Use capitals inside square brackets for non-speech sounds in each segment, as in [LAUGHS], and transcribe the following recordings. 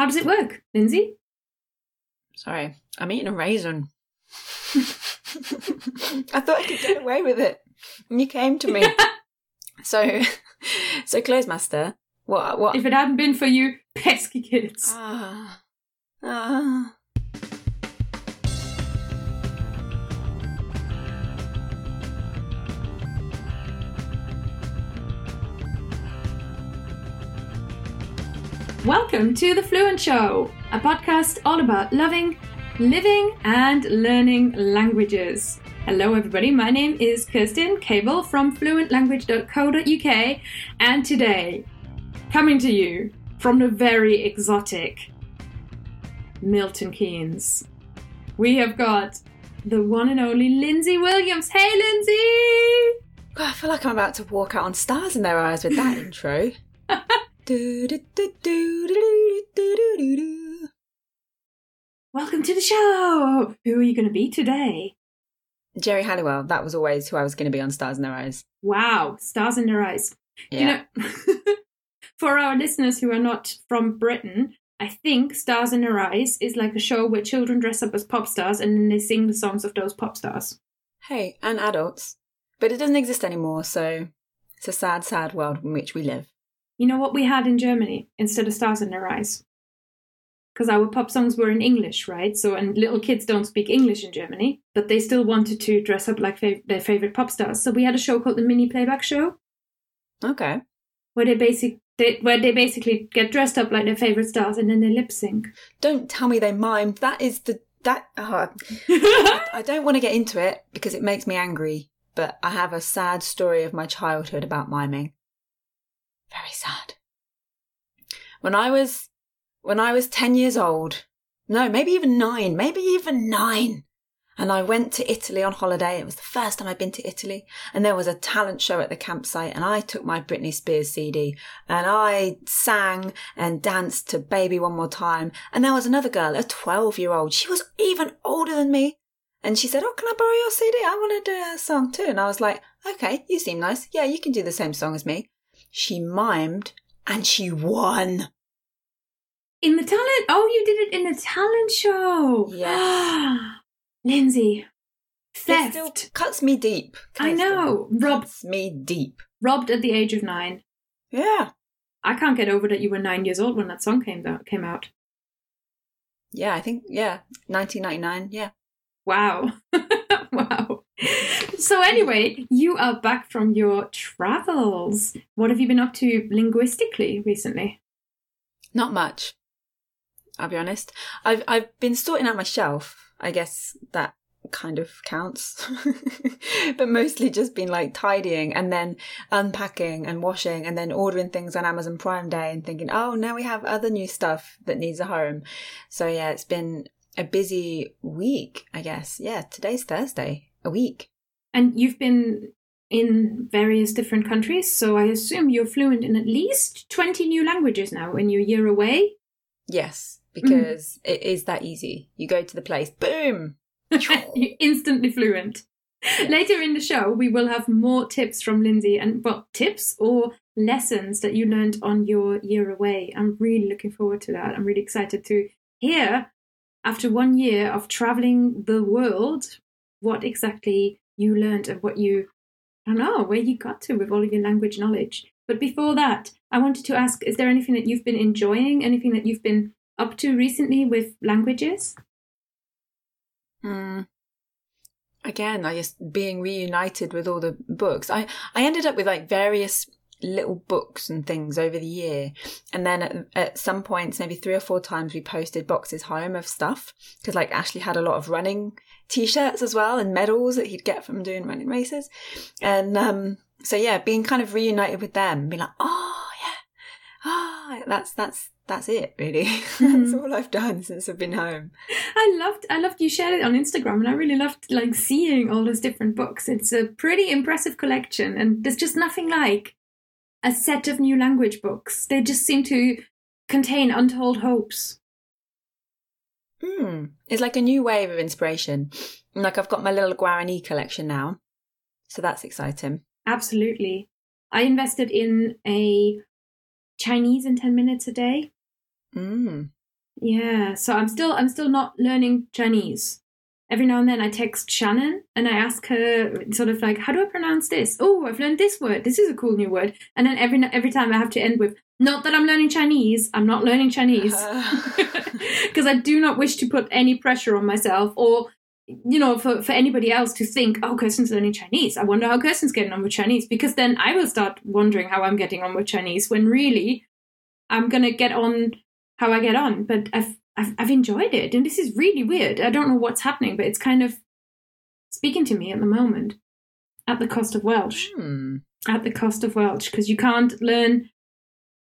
How does it work, Lindsay? Sorry, I'm eating a raisin. [LAUGHS] I thought I could get away with it. And you came to me. [LAUGHS] so, so Clozemaster, what, what? If it hadn't been for you pesky kids. Ah, ah. Welcome to The Fluent Show, a podcast all about loving, living, and learning languages. Hello, everybody. My name is Kirsten Cable from fluentlanguage.co.uk, and today, coming to you from the very exotic Milton Keynes, we have got the one and only Lindsay Williams. Hey, Lindsay! God, I feel like I'm about to walk out on stars in their eyes with that [LAUGHS] intro. Welcome to the show. Who are you going to be today? Geri Halliwell. That was always who I was going to be on Stars in Their Eyes. Wow, Stars in Their Eyes. Yeah. You know, for our listeners who are not from Britain, I think Stars in Their Eyes is like a show where children dress up as pop stars and then they sing the songs of those pop stars. Hey, and adults. But it doesn't exist anymore, so it's a sad, sad world in which we live. You know what we had in Germany instead of Stars in Their Eyes? Because our pop songs were in English, right? So, and little kids don't speak English in Germany, but they still wanted to dress up like fav- their favorite pop stars. So we had a show called the Mini Playback Show, Okay. where they basic they, where they basically get dressed up like their favorite stars and then they lip sync. Don't tell me they mimed. That is the. That. Oh, [LAUGHS] I don't want to get into it because it makes me angry, but I have a sad story of my childhood about miming. Very sad. When I was when I was 10 years old, no, maybe even 9, maybe even 9, and I went to Italy on holiday. It was the first time I'd been to Italy, and there was a talent show at the campsite, and I took my Britney Spears CD and I sang and danced to Baby One More Time. And there was another girl, a 12 year old. She was even older than me. And she said, Oh, can I borrow your CD? I want to do a song too. And I was like, Okay, you seem nice. Yeah, you can do the same song as me. She mimed and she won. In the talent? Oh, you did it in the talent show. Yes. [GASPS] Lindsay, It still cuts me deep. I know. Rob Cuts me deep. robbed at the age of nine. Yeah. I can't get over that you were nine years old when that song came out. Came out. Yeah, I think, yeah. 1999. Yeah. Wow, [LAUGHS] wow. So anyway, you are back from your travels. What have you been up to linguistically recently? Not much. I'll be honest. I've I've been sorting out my shelf. I guess that kind of counts. [LAUGHS] but mostly just been like tidying and then unpacking and washing and then ordering things on Amazon Prime Day and thinking, oh, now we have other new stuff that needs a home. So yeah, it's been a busy week, I guess. Yeah, today's Thursday. A week. And you've been in various different countries, so I assume you're fluent in at least twenty new languages now in your year away. Yes, mm. because it is that easy. You go to the place, boom. [LAUGHS] You're instantly fluent. Later in the show, we will have more tips from Lindsay and well, tips or lessons that you learned on your year away. I'm really looking forward to that. I'm really excited to hear, after one year of traveling the world, what exactly you learned and what you, I don't know, where you got to with all of your language knowledge. But before that, I wanted to ask is there anything that you've been enjoying, anything that you've been up to recently with languages? Hmm. Again, I just being reunited with all the books. I I ended up with like various little books and things over the year, and then at, at some points, maybe three or four times, we posted boxes home of stuff because like Ashley had a lot of running t-shirts as well and medals that he'd get from doing running races, and um, so yeah, being kind of reunited with them, being like, oh yeah, oh that's that's that's it really. [LAUGHS] that's all I've done since I've been home. I loved I loved you shared it on Instagram and I really loved like seeing all those different books. It's a pretty impressive collection and there's just nothing like a set of new language books. They just seem to contain untold hopes. Hmm. It's like a new wave of inspiration. Like I've got my little Guarani collection now. So that's exciting. Absolutely. I invested in a Chinese in 10 minutes a day. Mm. Yeah, so I'm still I'm still not learning Chinese. Every now and then I text Shannon and I ask her sort of like, how do I pronounce this? Oh, I've learned this word. This is a cool new word. And then every every time I have to end with, not that I'm learning Chinese. I'm not learning Chinese [LAUGHS] [LAUGHS] because I do not wish to put any pressure on myself or you know, for, for anybody else to think, oh, Kirsten's learning Chinese. I wonder how Kirsten's getting on with Chinese because then I will start wondering how I'm getting on with Chinese when really I'm going to get on how I get on. But I've, I've, I've enjoyed it. And this is really weird. I don't know what's happening, but it's kind of speaking to me at the moment at the cost of Welsh. Hmm. At the cost of Welsh because you can't learn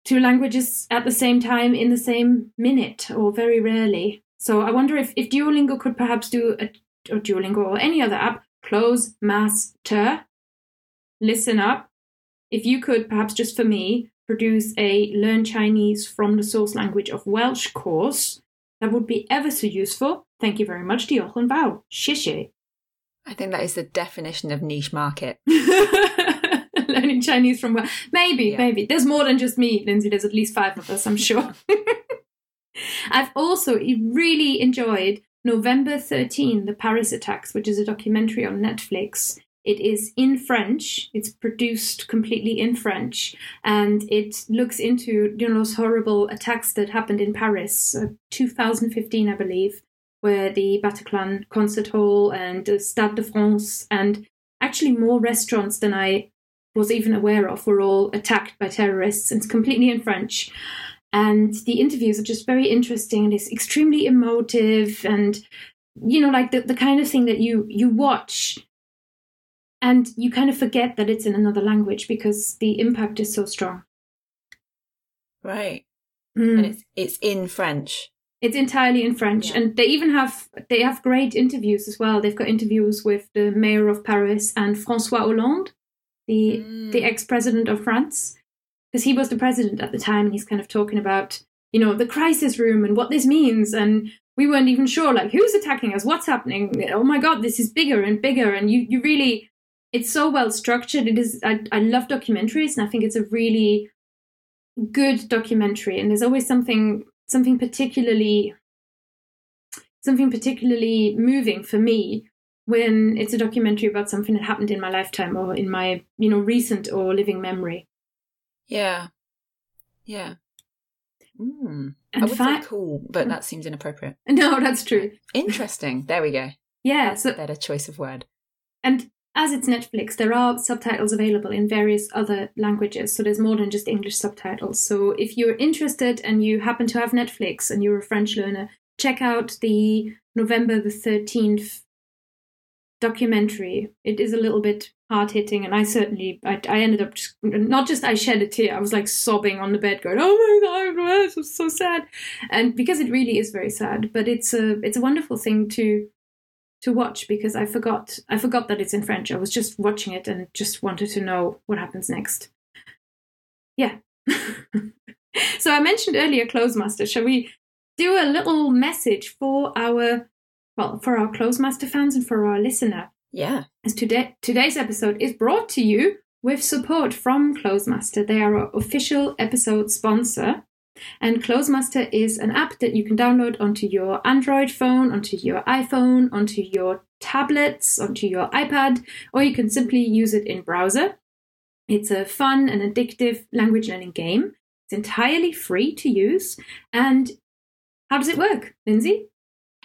two languages at the same time in the same minute or very rarely. So I wonder if, if Duolingo could perhaps do a or Duolingo or any other app, Clozemaster, listen up. If you could perhaps just for me produce a learn Chinese from the source language of Welsh course, that would be ever so useful. Thank you very much, Diolch yn fawr. Xie I think that is the definition of niche market. [LAUGHS] Learning Chinese from Welsh. Maybe, Yeah. maybe. There's more than just me, Lindsay. There's at least five of us, I'm sure. [LAUGHS] I've also really enjoyed November 13, The Paris Attacks, which is a documentary on Netflix. It is in French. It's produced completely in French, and it looks into you know those horrible attacks that happened in Paris, uh, 2015, I believe, where the Bataclan Concert Hall and the Stade de France and actually more restaurants than I was even aware of were all attacked by terrorists. It's completely in French and the interviews are just very interesting and it's extremely emotive and you know like the, the kind of thing that you you watch and you kind of forget that it's in another language because the impact is so strong Right. Mm. And it's it's in French. It's entirely in French, Yeah. and they even have they have great interviews as well. They've got interviews with the mayor of Paris and François Hollande, the Mm. the ex president of France, because he was the president at the time, and he's kind of talking about you know the crisis room and what this means, and we weren't even sure like who's attacking us, what's happening. Oh my God, this is bigger and bigger, and you you really it's so well structured. It is I I love documentaries, and I think it's a really good documentary, and there's always something something particularly something particularly moving for me when it's a documentary about something that happened in my lifetime or in my you know recent or living memory Yeah. Yeah. Mm. I would say cool, but that seems inappropriate. [LAUGHS] no that's true Interesting. There we go. yeah That's so a better choice of word. and as it's netflix there are subtitles available in various other languages so there's more than just english subtitles. So if you're interested and you happen to have netflix and you're a french learner check out the november the 13th documentary. It is a little bit hard hitting and i certainly I, I ended up just, not just i shed a tear i was like sobbing on the bed going oh my god this was so sad? And because it really is very sad but it's a it's a wonderful thing to to watch because i forgot i forgot that it's in french i was just watching it and just wanted to know what happens next yeah [LAUGHS] so i mentioned earlier clozemaster shall we do a little message for our well for our clozemaster fans and for our listener Yeah. as today today's episode is brought to you with support from Clozemaster. They are our official episode sponsor. And Clozemaster is an app that you can download onto your Android phone, onto your iPhone, onto your tablets, onto your iPad, or you can simply use it in browser. It's a fun and addictive language learning game. It's entirely free to use. And how does it work, Lindsay?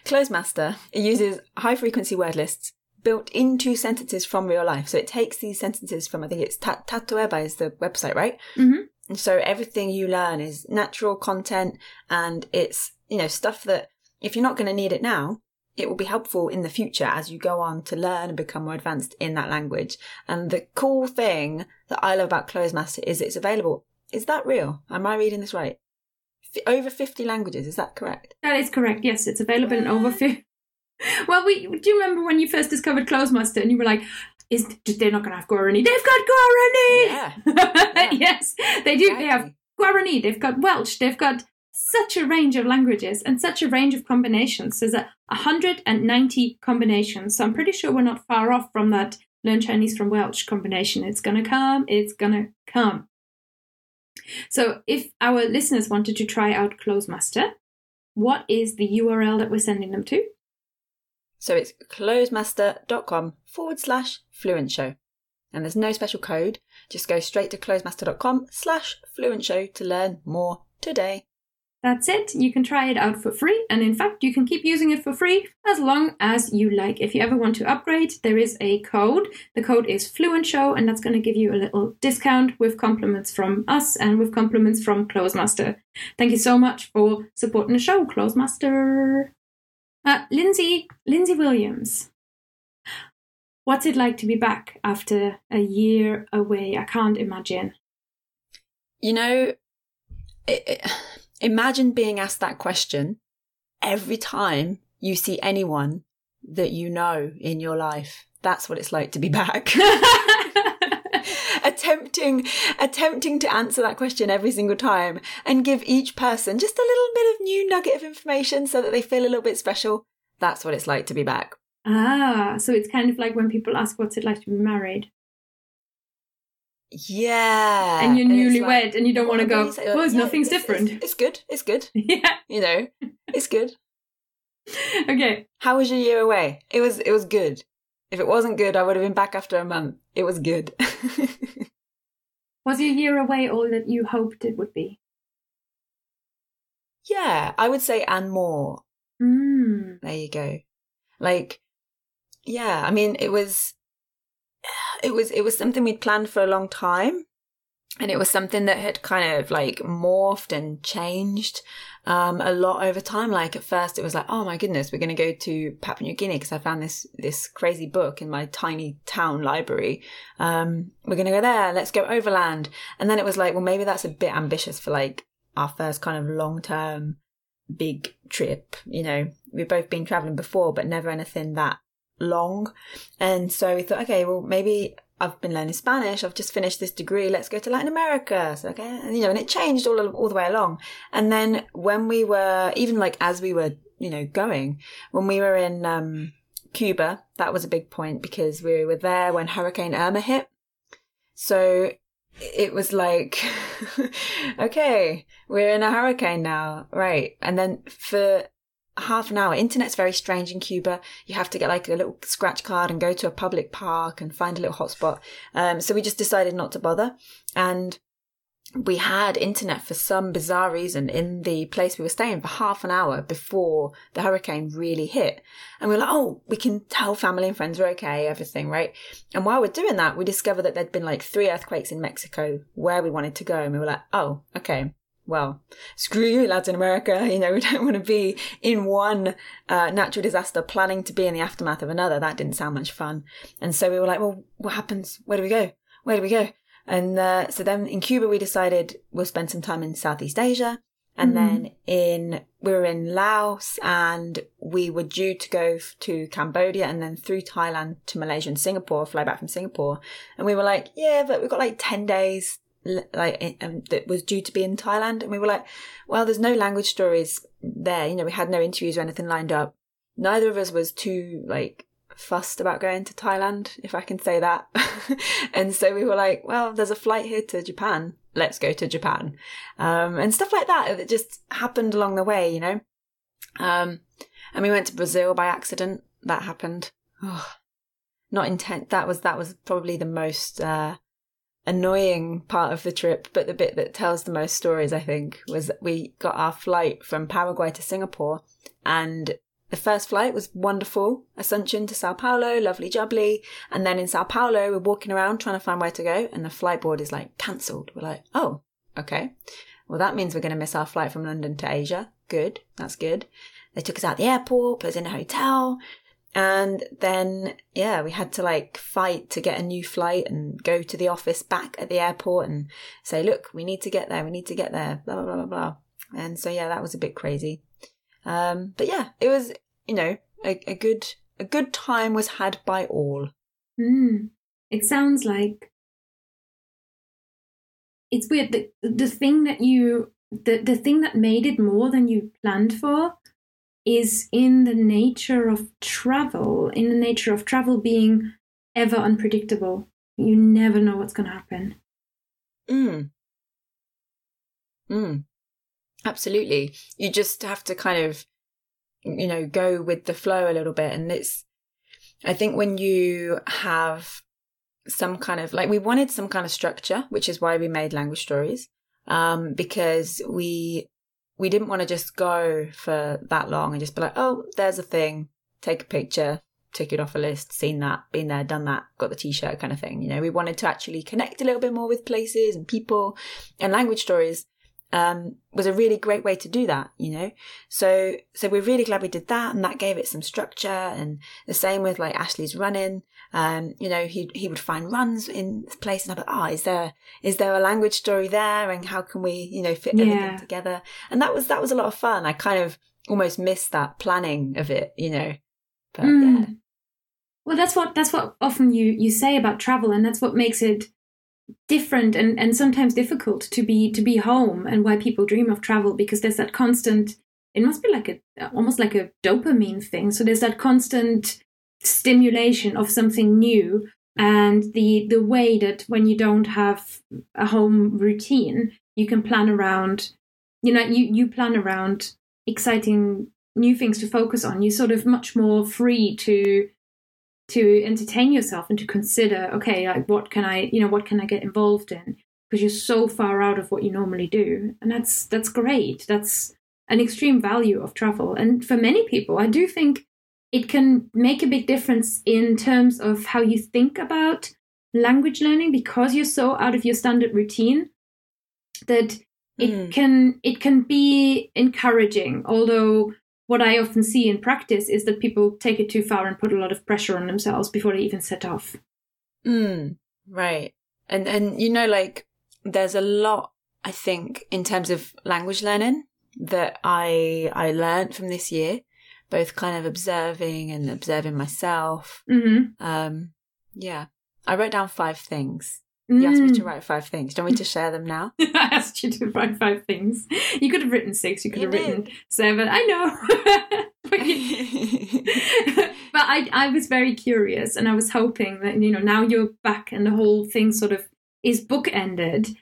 Clozemaster it uses high frequency word lists built into sentences from real life. So it takes these sentences from, I think it's Ta- Tatoeba is the website, right? Mhm. So everything you learn is natural content and it's, you know, stuff that if you're not going to need it now, it will be helpful in the future as you go on to learn and become more advanced in that language. And the cool thing that I love about Clozemaster is it's available. Is that real? Am I reading this right? F- over 50 languages, is that correct? That is correct. Yes, it's available in over. Fi- [LAUGHS] well, we do you remember when you first discovered Clozemaster and you were like, "Is they're not going to have Guarani? They've got Guarani." Yeah. Yeah. [LAUGHS] yes, they do. They have Guarani. They've got Welsh. They've got such a range of languages and such a range of combinations. There's a 190 combinations. So I'm pretty sure we're not far off from that learn Chinese from Welsh combination. It's gonna come. It's gonna come. So if our listeners wanted to try out Clozemaster, what is the URL that we're sending them to? So it's clozemaster.com forward slash fluent show. And there's no special code. Just go straight to clozemaster.com slash fluent show to learn more today. That's it. You can try it out for free. And in fact, you can keep using it for free as long as you like. If you ever want to upgrade, there is a code. The code is Fluent Show, and that's going to give you a little discount with compliments from us and with compliments from Clozemaster. Thank you so much for supporting the show, Clozemaster. Uh, Lindsay, Lindsay Williams. What's it like to be back after a year away? I can't imagine. You know, it, it, imagine being asked that question every time you see anyone that you know in your life. That's what it's like to be back. [LAUGHS] attempting attempting to answer that question every single time and give each person just a little bit of new nugget of information so that they feel a little bit special. That's what it's like to be back. Ah, so it's kind of like when people ask what's it like to be married. Yeah. And you're newlywed like, and you don't want to go, well, yeah, nothing's it's, different. It's, it's, good. It's good. [LAUGHS] yeah. You know, it's good. [LAUGHS] okay. How was your year away? It was it was good. If it wasn't good, I would have been back after a month. It was good. [LAUGHS] [LAUGHS] was your year away all that you hoped it would be? Yeah, I would say and more. Mm. There you go. Like, yeah, I mean, it was, it was, it was something we'd planned for a long time. And it was something that had kind of like morphed and changed um, a lot over time. Like at first, it was like, oh my goodness, we're going to go to Papua New Guinea because I found this this crazy book in my tiny town library. Um, we're going to go there. Let's go overland. And then it was like, well, maybe that's a bit ambitious for like our first kind of long term big trip. You know, we've both been traveling before, but never anything that long. And so we thought, okay, well, maybe I've been learning Spanish. I've just finished this degree. Let's go to Latin America. So, okay. And, you know, and it changed all, all the way along. And then when we were, even like as we were, you know, going, when we were in, um, Cuba, that was a big point because we were there when Hurricane Irma hit. So it was like, [LAUGHS] okay, we're in a hurricane now, right? And then for half an hour, internet's very strange in Cuba. You have to get like a little scratch card and go to a public park and find a little hotspot. Um, so we just decided not to bother. And we had internet for some bizarre reason in the place we were staying for half an hour before the hurricane really hit. And we were like, oh, we can tell family and friends we're okay, everything, right? And while we're doing that, we discovered that there'd been like three earthquakes in Mexico where we wanted to go. And we were like, oh, okay. Well, screw you, Latin America. [LAUGHS] You know, we don't want to be in one uh, natural disaster planning to be in the aftermath of another. That didn't sound much fun. And so we were like, well, what happens? Where do we go? Where do we go? And uh, so then in Cuba, we decided we'll spend some time in Southeast Asia. And mm. then in, we were in Laos and we were due to go to Cambodia and then through Thailand to Malaysia and Singapore, fly back from Singapore. And we were like, yeah, but we've got like 10 days like um, that was due to be in Thailand. And we were like, well, there's no language stories there. You know, we had no interviews or anything lined up. Neither of us was too like fussed about going to Thailand, if I can say that. [LAUGHS] and so we were like, well, there's a flight here to Japan. Let's go to Japan. Um, and stuff like that. It just happened along the way, you know? Um, and we went to Brazil by accident. That happened. Oh, not intent. That was, that was probably the most, uh, annoying part of the trip, but the bit that tells the most stories, I think, was that we got our flight from Paraguay to Singapore and the first flight was wonderful. Asuncion to Sao Paulo, lovely jubbly. And then in Sao Paulo, we're walking around trying to find where to go, and the flight board is like cancelled. We're like, oh, okay. Well, that means we're going to miss our flight from London to Asia. Good. That's good. They took us out the airport, put us in a hotel. And then, yeah, we had to like fight to get a new flight and go to the office back at the airport and say, look, we need to get there. We need to get there. Blah, blah, blah, blah, blah. And so, yeah, that was a bit crazy. Um, but yeah, it was, you know, a, a good a good time was had by all. Mm. It sounds like it's weird. The the thing that you the the thing that made it more than you planned for is in the nature of travel. In the nature of travel being ever unpredictable. You never know what's going to happen. Mm. Mm. Absolutely. You just have to kind of, you know, go with the flow a little bit. And it's, I think when you have some kind of, like, we wanted some kind of structure, which is why we made language stories, um, because we, we didn't want to just go for that long and just be like, oh, there's a thing, take a picture, tick it off a list, seen that, been there, done that, got the t-shirt kind of thing. You know, we wanted to actually connect a little bit more with places and people and language stories um, was a really great way to do that, you know? So, so we're really glad we did that and that gave it some structure and the same with like Ashley's running. Um, you know, he, he would find runs in place and I'd be like, oh, is there, is there a language story there? And how can we, you know, fit everything Yeah. together? And that was, that was a lot of fun. I kind of almost missed that planning of it, you know? But Mm. yeah. Well, that's what that's what often you you say about travel, and that's what makes it different and and sometimes difficult to be to be home, and why people dream of travel because there's that constant. It must be like a almost like a dopamine thing. So there's that constant stimulation of something new, and the the way that when you don't have a home routine, you can plan around. You know, you you plan around exciting new things to focus on. You're sort of much more free to to entertain yourself and to consider okay like what can i you know what can i get involved in because you're so far out of what you normally do and that's that's great that's an extreme value of travel and for many people i do think it can make a big difference in terms of how you think about language learning because you're so out of your standard routine that it Mm. can it can be encouraging although what I often see in practice is that people take it too far and put a lot of pressure on themselves before they even set off. Mm, right. And and you know, like there's a lot I think in terms of language learning that I I learned from this year, both kind of observing and observing myself. hmm Um, yeah. I wrote down five things. You asked Mm. me to write five things. Do you want me to share them now? [LAUGHS] I asked you to write five things. You could have written six. You could You have written seven. I know. [LAUGHS] but you- [LAUGHS] but I, I was very curious, and I was hoping that you know now you're back and the whole thing sort of is bookended.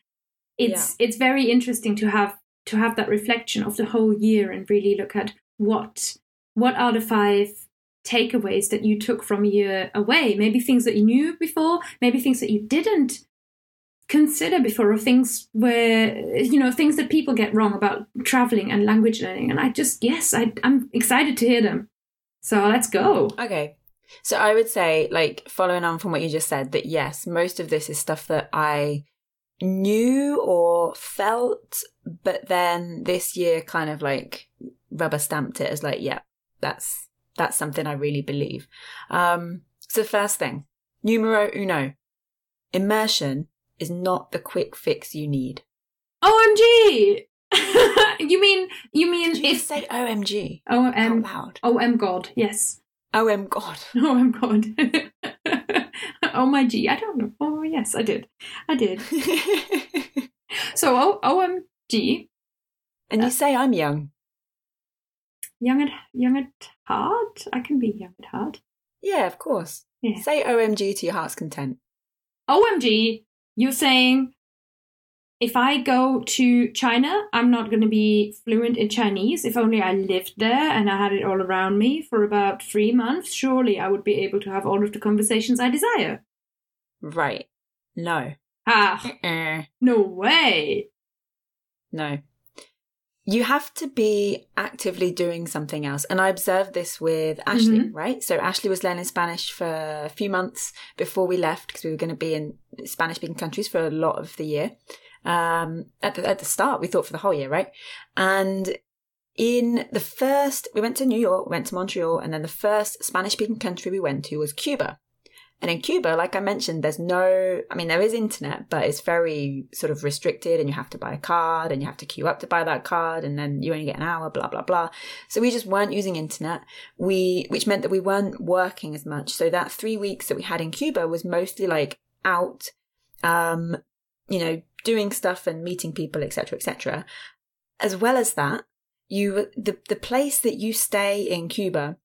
It's it's very interesting to have to have that reflection of the whole year and really look at what what are the five takeaways that you took from year away. Maybe things that you knew before, maybe things that you didn't consider before, or things where you know things that people get wrong about traveling and language learning. And I just yes, I, I'm excited to hear them. So let's go. Okay. So I would say, like, following on from what you just said, that yes, most of this is stuff that I knew or felt, but then this year kind of like rubber stamped it as like, yeah, that's that's something I really believe. Um, so first thing, numero uno, immersion is not the quick fix you need. OMG! [LAUGHS] you mean you mean Did you if just say OMG O out M loud? O M God? Yes. OM God. Oh M God. [LAUGHS] [LAUGHS] oh my G. I don't know. Oh yes, I did. I did. So Omg. and you say I'm young. Young at young at heart. I can be young at heart. Yeah, of course. Yeah. Say OMG to your heart's content. OMG, you're saying if I go to China, I'm not going to be fluent in Chinese. If only I lived there and I had it all around me for about three months, surely I would be able to have all of the conversations I desire. Right. No. Ah, Eh, no way. no. You have to be actively doing something else. And I observed this with Ashley, right? So Ashley was learning Spanish for a few months before we left because we were going to be in Spanish speaking countries for a lot of the year. Um, at the, at the start, we thought for the whole year, right? And in the first, we went to New York, went to Montreal, and then the first Spanish speaking country we went to was Cuba. And in Cuba, like I mentioned, there's no, I mean, there is internet, but it's very sort of restricted and you have to buy a card and you have to queue up to buy that card and then you only get an hour, blah, blah, blah. So we just weren't using internet. We, which meant that we weren't working as much. So that three weeks that we had in Cuba was mostly like out, um, you know, doing stuff and meeting people, etc., etc. As well as that, you, the, the place that you stay in Cuba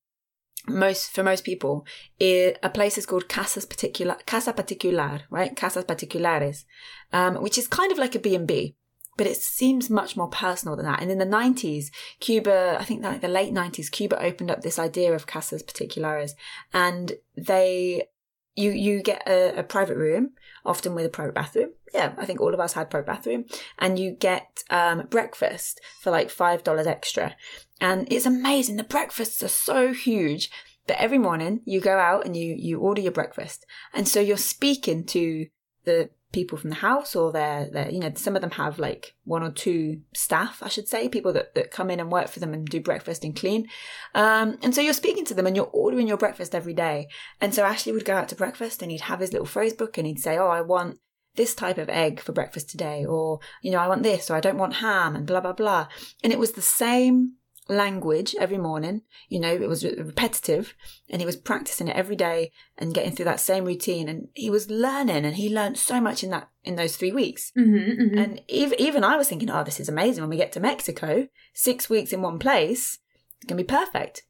most for most people, a place is called Casas Particular, Casa Particular, right? Casas Particulares, um, which is kind of like a B&B. but it seems much more personal than that. And in the 90s, Cuba, I think like the late 90s, Cuba opened up this idea of casas particulares and they, you, you get a, a private room, often with a private bathroom. Yeah, I think all of us had private bathroom and you get, um, breakfast for like $5 extra. And it's amazing. The breakfasts are so huge. But every morning you go out and you, you order your breakfast. And so you're speaking to the people from the house or they're, they're, you know, some of them have like one or two staff, I should say, people that, that come in and work for them and do breakfast and clean. Um, and so you're speaking to them and you're ordering your breakfast every day. And so Ashley would go out to breakfast and he'd have his little phrase book and he'd say, Oh, I want this type of egg for breakfast today, or, you know, I want this, or I don't want ham, and blah, blah, blah. And it was the same language every morning. You know, it was repetitive and he was practicing it every day and getting through that same routine. And he was learning and he learned so much in that, in those three weeks. Mm-hmm, mm-hmm. And even, even I was thinking, oh, this is amazing. When we get to Mexico, six weeks in one place, it's going to be perfect.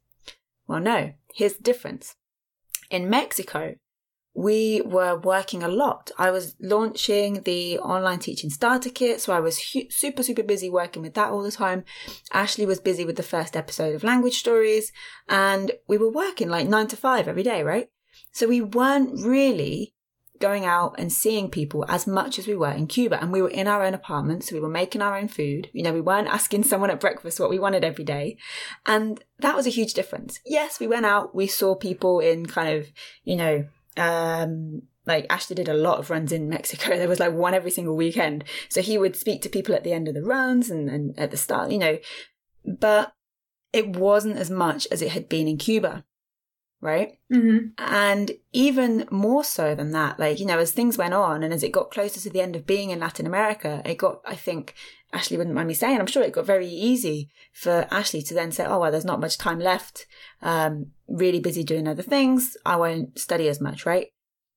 Well, no, here's the difference. In Mexico, we were working a lot. I was launching the online teaching starter kit, so I was hu- super, super busy working with that all the time. Ashley was busy with the first episode of Language Stories, and we were working like nine to five every day, right? So we weren't really going out and seeing people as much as we were in Cuba. And we were in our own apartment, so we were making our own food. You know, we weren't asking [LAUGHS] someone at breakfast what we wanted every day. And that was a huge difference. Yes, we went out, we saw people in kind of, you know, um, like Ashley did a lot of runs in Mexico. [LAUGHS] There was like one every single weekend. So he would speak to people at the end of the runs and, and at the start, you know, but it wasn't as much as it had been in Cuba. Right. Mm-hmm. And even more so than that, like, you know, as things went on and as it got closer to the end of being in Latin America, it got, I think, Ashley wouldn't mind me saying, I'm sure it got very easy for Ashley to then say, oh, well, there's not much time left. Um, really busy doing other things. I won't study as much, right?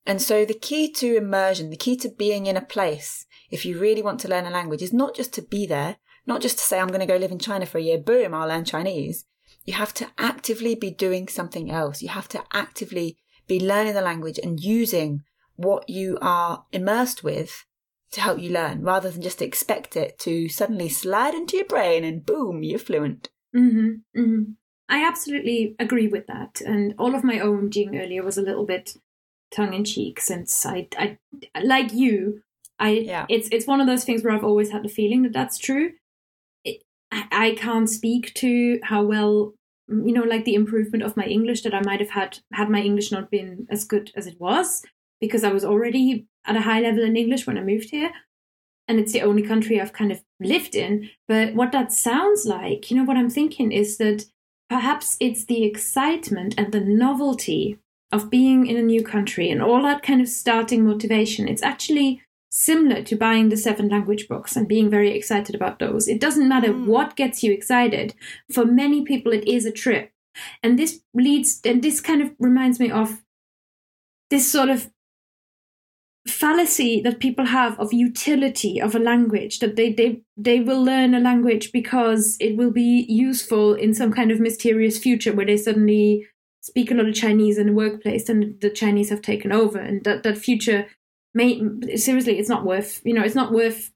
And so the key to immersion, the key to being in a place, if you really want to learn a language, is not just to be there, not just to say, I'm going to go live in China for a year, boom, I'll learn Chinese. You have to actively be doing something else. You have to actively be learning the language and using what you are immersed with to help you learn rather than just expect it to suddenly slide into your brain and boom, you're fluent. Mm-hmm, mm-hmm. I absolutely agree with that. And all of my own doing earlier was a little bit tongue in cheek since I, I like you, I, Yeah. it's, it's one of those things where I've always had the feeling that that's true. It, I, I can't speak to how well you know like the improvement of my english that i might have had had my english not been as good as it was because i was already at a high level in english when i moved here and it's the only country i've kind of lived in but what that sounds like you know what i'm thinking is that perhaps it's the excitement and the novelty of being in a new country and all that kind of starting motivation it's actually similar to buying the seven language books and being very excited about those. It doesn't matter Mm. what gets you excited. For many people, it is a trip. And this leads, and this kind of reminds me of this sort of fallacy that people have of utility of a language that they they they will learn a language because it will be useful in some kind of mysterious future where they suddenly speak a lot of chinese in the workplace and the chinese have taken over and that that future may seriously it's not worth you know it's not worth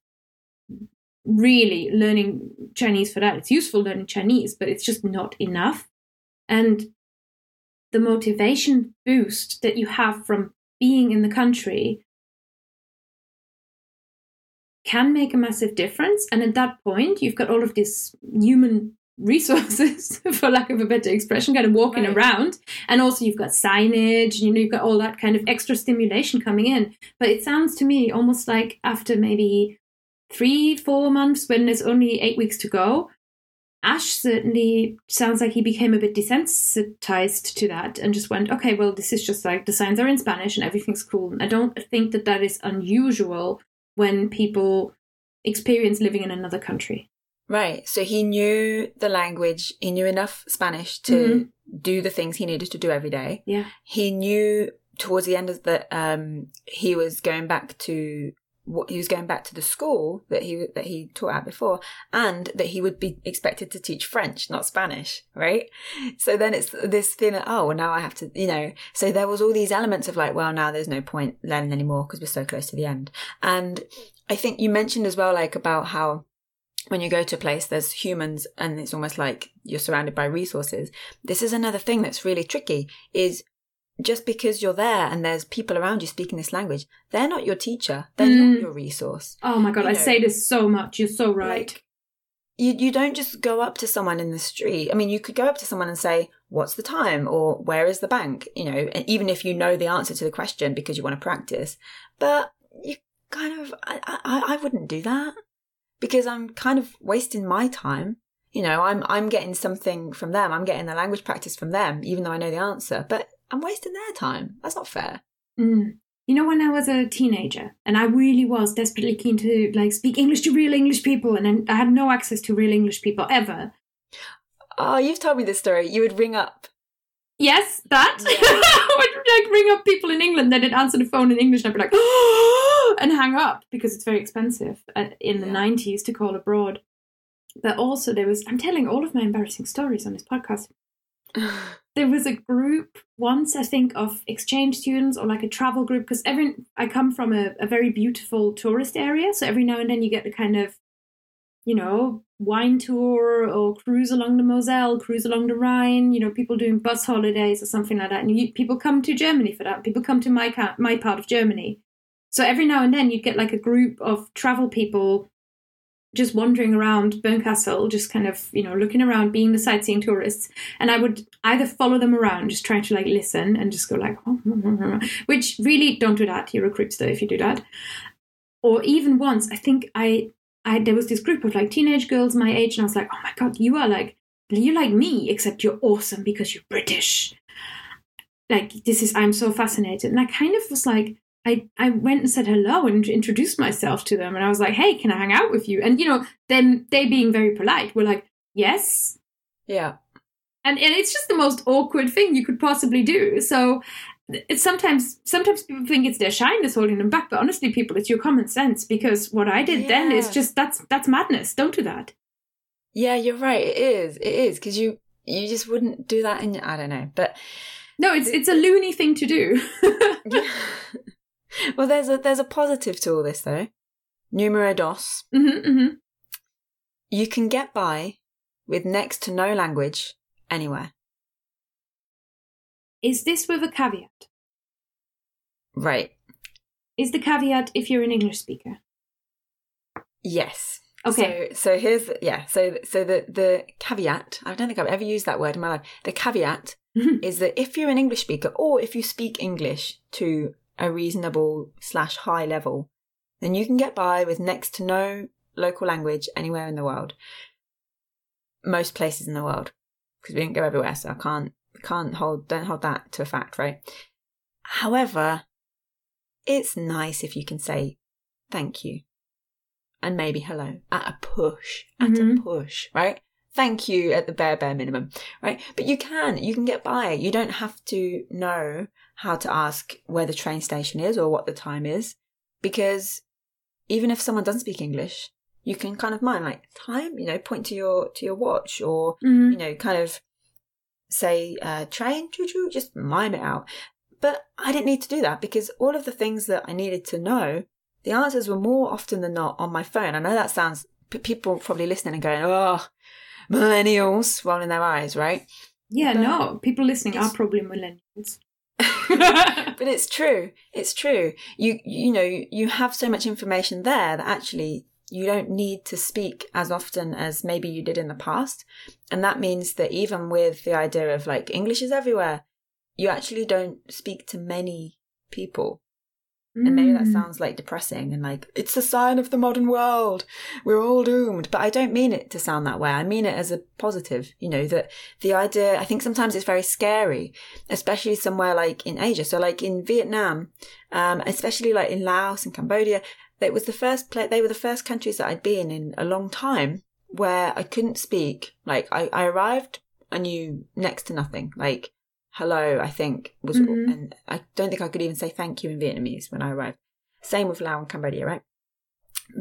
really learning chinese for that. It's useful learning chinese but it's just not enough. And the motivation boost that you have from being in the country can make a massive difference. And at that point you've got all of this human [LAUGHS] resources for lack of a better expression kind of walking Right. around. And also you've got signage you know you've got all that kind of extra stimulation coming in. But it sounds to me almost like after maybe three four months when there's only eight weeks to go ash certainly sounds like he became a bit desensitized to that and just went okay well this is just like the signs are in spanish and everything's cool. I don't think that that is unusual when people experience living in another country Right. So he knew the language, he knew enough Spanish to do the things he needed to do every day. yeah He knew towards the end of the um he was going back to what he was going back to the school that he that he taught at before, and that he would be expected to teach French, not Spanish, right? So then it's this feeling, oh, well, now I have to, you know. So there was all these elements of like, well, now there's no point learning anymore because we're so close to the end. And I think you mentioned as well, like about how when you go to a place, there's humans, and it's almost like you're surrounded by resources. This is another thing that's really tricky. Is just because you're there and there's people around you speaking this language, they're not your teacher. They're Mm. not your resource. Oh my god, You I know, say this so much. You're so right. Like, you you don't just go up to someone in the street. I mean, you could go up to someone and say, "What's the time?" or "Where is the bank?" You know, and even if you know the answer to the question because you want to practice, but you kind of I I, I wouldn't do that because I'm kind of wasting my time. You know, I'm I'm getting something from them. I'm getting the language practice from them, even though I know the answer. But I'm wasting their time. That's not fair. Mm. You know, when I was a teenager, and I really was desperately keen to like speak English to real English people, and I had no access to real English people ever. Oh, you've told me this story. You would ring up. Yes, that. Yeah. [LAUGHS] I would like ring up people in England, then they'd answer the phone in English, and I'd be like, and hang up because it's very expensive uh, in the Yeah. 90s to call abroad. But also, there was, I'm telling all of my embarrassing stories on this podcast. [LAUGHS] There was a group once, I think, of exchange students or like a travel group because every I come from a, a very beautiful tourist area, so every now and then you get the kind of, you know, wine tour or cruise along the Moselle, cruise along the Rhine. You know, people doing bus holidays or something like that, and you, people come to Germany for that. People come to my my part of Germany, so every now and then you'd get like a group of travel people just wandering around Bernkastel, just kind of, you know, looking around, being the sightseeing tourists. And I would either follow them around, just trying to like listen and just go like, [LAUGHS] which really don't do that. You're a creepster if you do that. Or even once, I think I, I, there was this group of like teenage girls my age, and I was like, oh my God, you are like, you're like me, except you're awesome because you're British. Like, this is, I'm so fascinated. And I kind of was like, I, I went and said hello and introduced myself to them and I was like, hey, can I hang out with you? And you know, them they being very polite were like, yes. yeah. And and it's just the most awkward thing you could possibly do. So it's sometimes sometimes people think it's their shyness holding them back, but honestly, people, it's your common sense because what I did then is just that's that's madness. Don't do that. Yeah, you're right. It is. It is because you you just wouldn't do that in. I don't know, but No, it's it's a loony thing to do. [LAUGHS] [LAUGHS] well, there's a there's a positive to all this though. Numero dos. hmm hmm You can get by with next to no language anywhere. Is this with a caveat? Right. Is the caveat if you're an English speaker? Yes. Okay. So, so here's the, yeah. So so the the caveat. I don't think I've ever used that word in my life. The caveat Mhm. is that if you're an English speaker or if you speak English to a reasonable slash high level, then you can get by with next to no local language anywhere in the world. Most places in the world, because we didn't go everywhere, so I can't can't hold don't hold that to a fact, right? However, it's nice if you can say thank you and maybe hello at a push, at a Mhm. push, right? Thank you at the bare bare minimum, right? But you can, you can get by. You don't have to know how to ask where the train station is or what the time is, because even if someone doesn't speak English, you can kind of mind like time, you know, point to your to your watch or Mhm. you know, kind of say uh, train, choo choo, just mime it out. But I didn't need to do that because all of the things that I needed to know, the answers were more often than not on my phone. I know that sounds, people probably listening and going, oh, millennials, rolling their eyes, right? Yeah, But no, people listening are probably millennials. [LAUGHS] [LAUGHS] but it's true. It's true. You you know you have so much information there that actually you don't need to speak as often as maybe you did in the past, and that means that even with the idea of like English is everywhere, you actually don't speak to many people. And maybe that Mm. sounds like depressing and like it's a sign of the modern world. We're all doomed. But I don't mean it to sound that way. I mean it as a positive, you know, that the idea I think sometimes it's very scary, especially somewhere like in Asia. So like in Vietnam, um, especially like in Laos and Cambodia, it was the first place, they were the first countries that I'd been in a long time where I couldn't speak. Like I, I arrived, I knew next to nothing. Like hello, I think was, Mhm. and I don't think I could even say thank you in Vietnamese when I arrived. Same with Laos and Cambodia, right?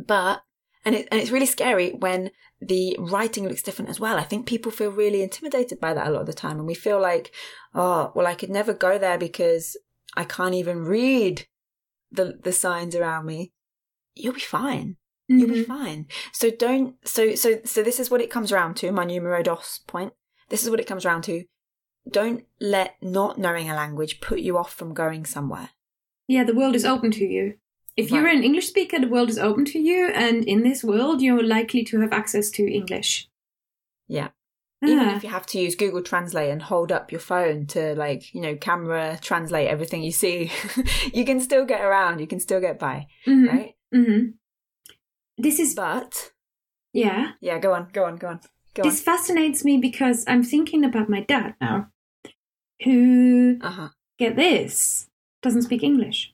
But and it, and it's really scary when the writing looks different as well. I think people feel really intimidated by that a lot of the time, and we feel like, oh, well, I could never go there because I can't even read the the signs around me. You'll be fine. You'll be Mhm. fine. So don't. So so so this is what it comes around to. My numero dos point. This is what it comes around to. Don't let not knowing a language put you off from going somewhere. Yeah, the world is open to you. If you're an English speaker, the world is open to you, and in this world, you're likely to have access to English. Yeah. Even Ah. if you have to use Google Translate and hold up your phone to like, you know, camera translate everything you see, [LAUGHS] you can still get around, you can still get by, Mhm, right? mhm. This is But yeah. yeah, go on, go on, go on. Go This fascinates me because I'm thinking about my dad now, who. Uh-huh. get this doesn't speak English.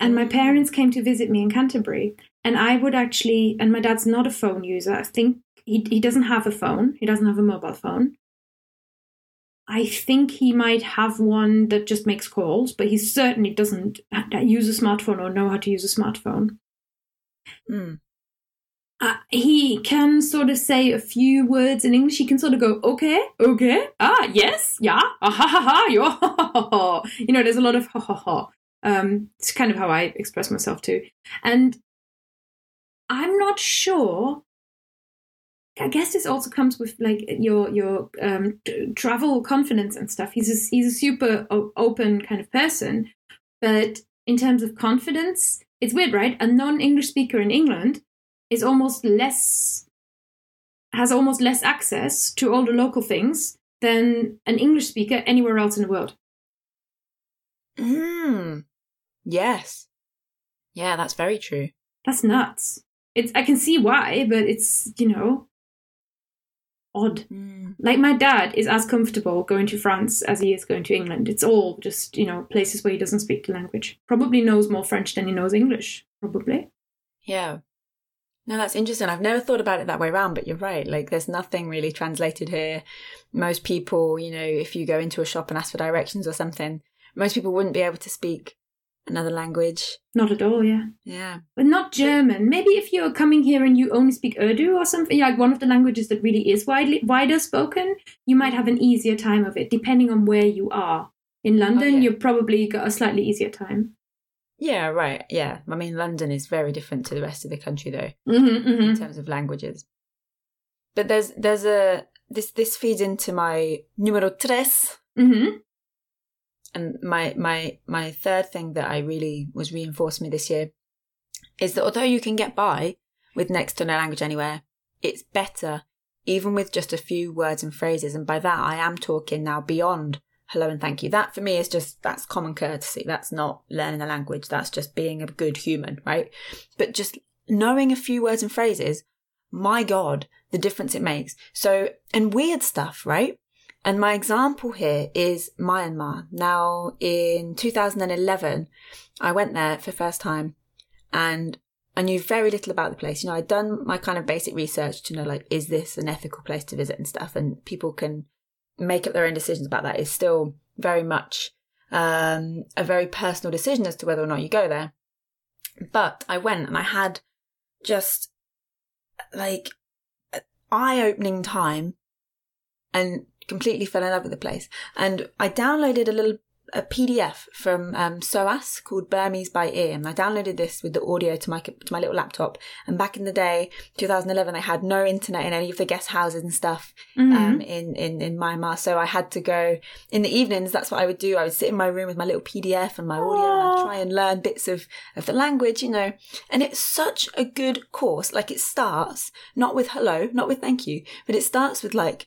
And my parents came to visit me in Canterbury, and I would actually, and my dad's not a phone user. I think he, he doesn't have a phone, he doesn't have a mobile phone. I think he might have one that just makes calls, but he certainly doesn't use a smartphone or know how to use a smartphone. Mm. Uh, he can sort of say a few words in English. He can sort of go, okay, okay, ah, yes, yeah, ah, ha, ha, ha, yo, [LAUGHS] ha, ha, ha. You know, there's a lot of ha, ha, ha. Um, it's kind of how I express myself too. And I'm not sure. I guess this also comes with like your your um, travel confidence and stuff. He's a, he's a super open kind of person, but in terms of confidence, it's weird, right? A non-English speaker in England is almost less has almost less access to all the local things than an English speaker anywhere else in the world. Mm. Yes. Yeah, that's very true. That's nuts. It's I can see why, but it's you know odd. Mm. Like my dad is as comfortable going to France as he is going to England. It's all just you know places where he doesn't speak the language. Probably knows more French than he knows English. Probably. Yeah. No, that's interesting. I've never thought about it that way around, but you're right. Like, there's nothing really translated here. Most people, you know, if you go into a shop and ask for directions or something, most people wouldn't be able to speak another language. Not at all. Yeah. Yeah. But not German. Maybe if you're coming here and you only speak Urdu or something, like one of the languages that really is widely wider spoken, you might have an easier time of it, depending on where you are. In London, yeah. you've probably got a slightly easier time. Yeah, right. Yeah. I mean, London is very different to the rest of the country, though. Mm-hmm, in terms of languages. But there's there's a this this feeds into my numero tres mm-hmm. and my my my third thing that I really was reinforced me this year is that although you can get by with next to no language anywhere, it's better even with just a few words and phrases. And by that I am talking now beyond hello and thank you. That for me is just that's common courtesy. That's not learning a language. That's just being a good human, right? But just knowing a few words and phrases, my God, the difference it makes. So, and weird stuff, right? And my example here is Myanmar. Now, in 2011, I went there for the first time and I knew very little about the place. You know, I'd done my kind of basic research to know, like, is this an ethical place to visit and stuff? And people can make up their own decisions about that. It's still very much um, a very personal decision as to whether or not you go there. But I went and I had just like eye opening time and completely fell in love with the place. And I downloaded a little a PDF from um, SOAS called Burmese by Ear, and I downloaded this with the audio to my to my little laptop. And back in the day, 2011, I had no internet in any of the guest houses and stuff Mm-hmm. um, in in in Myanmar. So I had to go in the evenings. That's what I would do. I would sit in my room with my little PDF and my audio, and I'd try and learn bits of of the language, you know. And it's such a good course. Like it starts not with hello, not with thank you, but it starts with like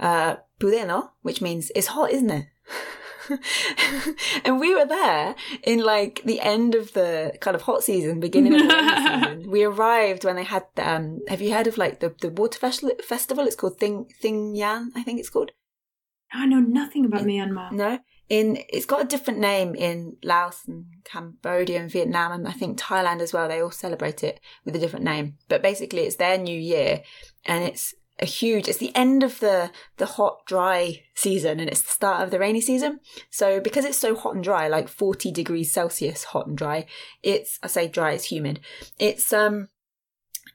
uh pudeno, which means it's hot, isn't it? [LAUGHS] [LAUGHS] and we were there in like the end of the kind of hot season, beginning of the [LAUGHS] season. We arrived when they had um have you heard of like the, the water festival festival? It's called Thing Thing Yan, I think it's called. I know nothing about Myanmar. No. In it's got a different name in Laos and Cambodia and Vietnam and I think Thailand as well. They all celebrate it with a different name. But basically it's their new year and it's a huge it's the end of the the hot dry season and it's the start of the rainy season. So because it's so hot and dry like 40 degrees celsius hot and dry it's i say dry it's humid. It's um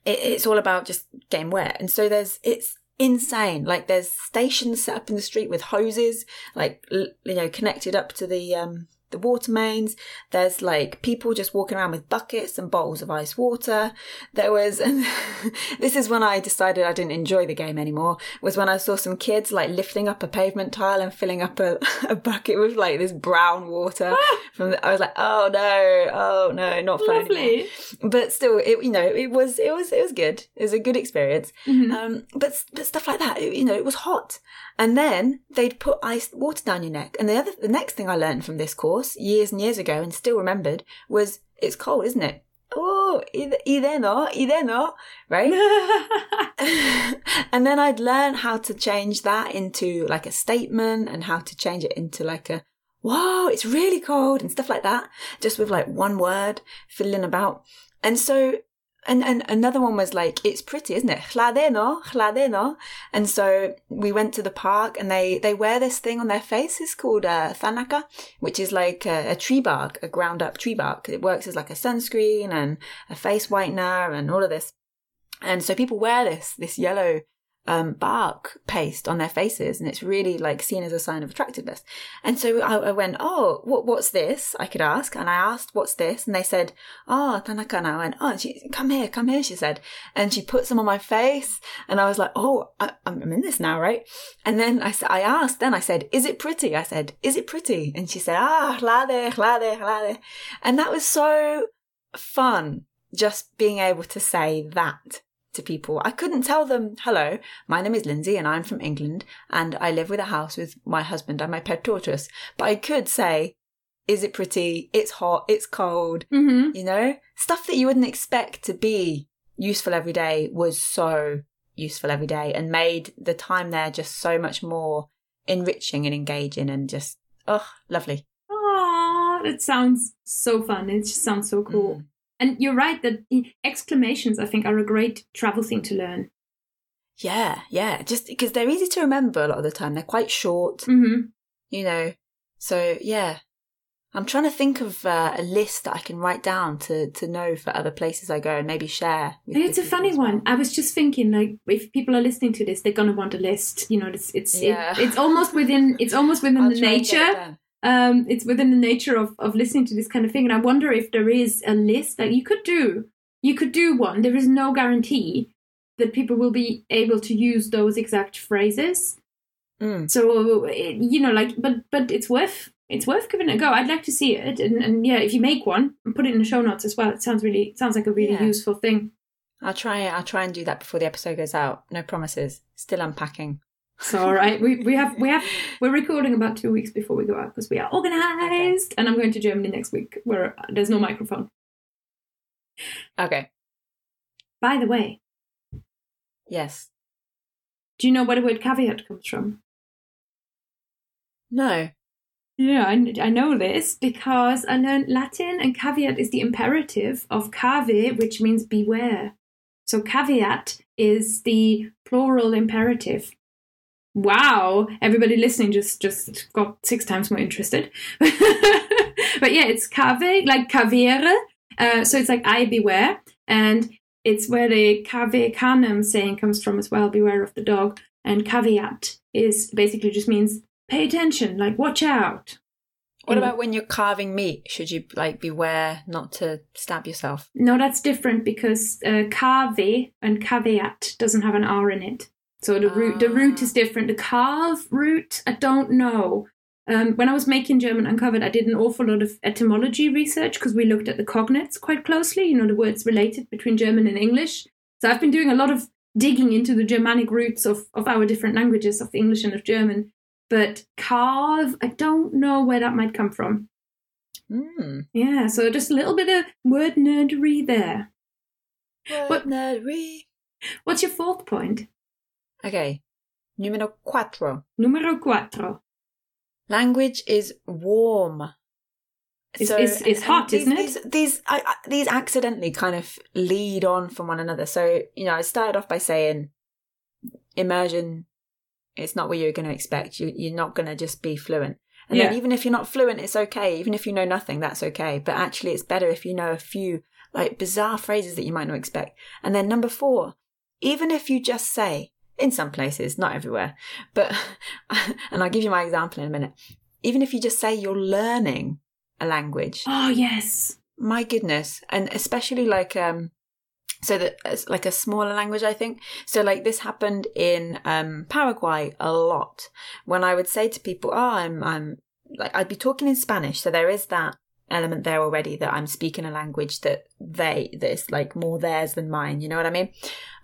it, it's all about just getting wet. And so there's it's insane. Like there's stations set up in the street with hoses like you know connected up to the um the water mains. There's like people just walking around with buckets and bottles of ice water. There was, and [LAUGHS] this is when I decided I didn't enjoy the game anymore, was when I saw some kids like lifting up a pavement tile and filling up a, [LAUGHS] a bucket with like this brown water. from the, I was like, oh no, oh no, not fun Lovely. anymore. But still, it, you know, it was, it was, it was good. It was a good experience. Mhm. Um, but, but stuff like that, it- you know, it was hot. And then they'd put iced water down your neck. And the other, the next thing I learned from this course years and years ago and still remembered was it's cold, isn't it? Oh, y y de no, y de no, right? [LAUGHS] and then I'd learn how to change that into like a statement and how to change it into like a, whoa, it's really cold and stuff like that, just with like one word fiddling about. And so, and, and another one was like, it's pretty, isn't it? Chladeno, chladeno. And so we went to the park and they, they wear this thing on their face. It's called a thanaka, which is like a, a tree bark, a ground up tree bark. It works as like a sunscreen and a face whitener and all of this. And so people wear this, this yellow um, bark paste on their faces, and it's really like seen as a sign of attractiveness. And so I, I went, "Oh, what, what's this?" I could ask, and I asked, "What's this?" And they said, "Oh, Tanaka." And I went, "Oh, she, come here, come here," she said, and she put some on my face, and I was like, "Oh, I, I'm in this now, right?" And then I, I asked, then I said, "Is it pretty?" I said, "Is it pretty?" And she said, "Ah, hlade, hlade, hlade," and that was so fun, just being able to say that to people. I couldn't tell them, hello, my name is Lindsay and I'm from England and I live with a house with my husband and my pet tortoise. But I could say, is it pretty? It's hot. It's cold. hmm You know, stuff that you wouldn't expect to be useful every day was so useful every day and made the time there just so much more enriching and engaging and just, oh, lovely. Oh, that sounds so fun. It just sounds so cool. Mm. And you're right that exclamations, I think, are a great travel thing to learn. Yeah, yeah. Just because they're easy to remember a lot of the time. They're quite short. hmm you know so yeah i'm trying to think of uh, a list that i can write down to to know for other places i go and maybe share it's a funny one. I was just thinking, like, if people are listening to this, they're gonna want a list. You know, it's it's it- it's almost within it's almost [LAUGHS] within the try and get it nature. Um, it's within the nature of, of listening to this kind of thing. And I wonder if there is a list that you could do. You could do one. There is no guarantee that people will be able to use those exact phrases. Mm. So you know, like, but but it's worth it's worth giving it a go. I'd like to see it, and, and yeah, if you make one, and put it in the show notes as well. It sounds really it sounds like a really Yeah. useful thing. i'll try i'll try and do that before the episode goes out no promises still unpacking So all right, we we have we have we're recording about two weeks before we go out because we are organized, and I'm going to Germany next week where uh, there's no microphone. okay By the way, yes do you know where the word caveat comes from? no Yeah, I, I know this because I learned Latin, and caveat is the imperative of cave, which means beware. So caveat is the plural imperative. Wow, everybody listening just just got six times more interested. [LAUGHS] but yeah, it's cave like cavere. Uh, so it's like I beware, and it's where the cave canem saying comes from as well. Beware of the dog. And caveat is basically just means pay attention, like watch out. what about when you're carving meat should you like beware not to stab yourself No, that's different because uh, cave and caveat doesn't have an R in it. So the root the root Ah. is different. The carve root, I don't know. Um, when I was making German Uncovered, I did an awful lot of etymology research because we looked at the cognates quite closely. You know, the words related between German and English. So I've been doing a lot of digging into the Germanic roots of, of our different languages, of English and of German. But carve, I don't know where that might come from. mm. Yeah, so just a little bit of word nerdery there. What nerdery. What's your fourth point? Okay numero cuatro Numero cuatro. Language is warm. It's- it's- it's hot, these, isn't it? These these, I, I, these accidentally kind of lead on from one another. So you know, I started off by saying immersion, it's not what you're going to expect. You, you're not going to just be fluent. And Yeah. then even if you're not fluent, it's okay. Even if you know nothing, that's okay. But actually, it's better if you know a few like bizarre phrases that you might not expect. And then number four, even if you just say, in some places, not everywhere, but, [LAUGHS] and I'll give you my example in a minute. Even if you just say you're learning a language, Oh yes. my goodness. And especially like um so that like a smaller language i think. So like this happened in um paraguay a lot. When i would say to people oh i'm i'm like i'd be talking in spanish. So there is that element there already that i'm speaking a language that they this like more theirs than mine you know what i mean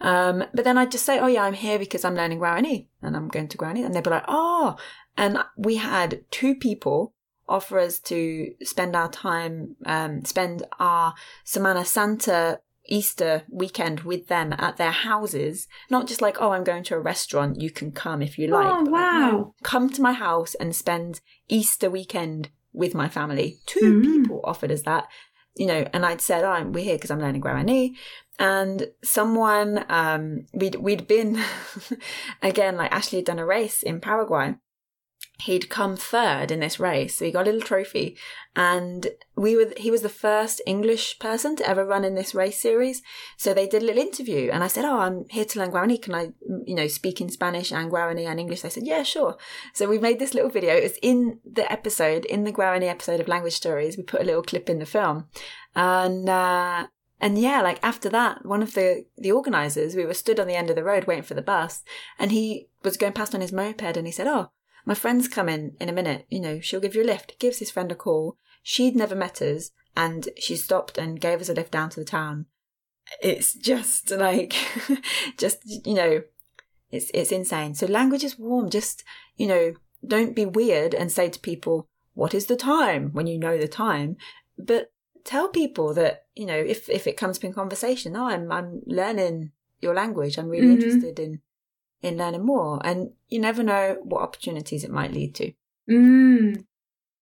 um but then i'd just say oh yeah i'm here because i'm learning guarani and i'm going to guarani and they'd be like oh and we had two people offer us to spend our time, um, spend our Semana Santa Easter weekend with them at their houses. Not just like, oh, I'm going to a restaurant, you can come if you like. Oh, but like, no, wow. come to my house and spend Easter weekend with my family. Two Mm. people offered us that. You know, and I'd said, oh, we're here because I'm learning Guarani. And someone, um, we'd, we'd been, [LAUGHS] again, like Ashley had done a race in Paraguay he'd come third in this race so he got a little trophy. And we were he was the first english person to ever run in this race series. So they did a little interview and i said oh i'm here to learn guarani. Can i you know speak in spanish and guarani and english? They said yeah sure. So we made this little video. It was in the episode in the guarani episode of language stories. We put a little clip in the film. And uh and yeah, like after that, one of the the organizers, we were stood on the end of the road waiting for the bus, and he was going past on his moped, and he said, "Oh, my friend's coming in a minute. You know, she'll give you a lift." Gives his friend a call. She'd never met us, and she stopped and gave us a lift down to the town. It's just like, [LAUGHS] just you know, it's it's insane. So language is warm. Just you know, don't be weird and say to people, "What is the time?" when you know the time, but tell people that you know if if it comes up in conversation oh i'm i'm learning your language i'm really Mhm. interested in in learning more and you never know what opportunities it might lead to Mm.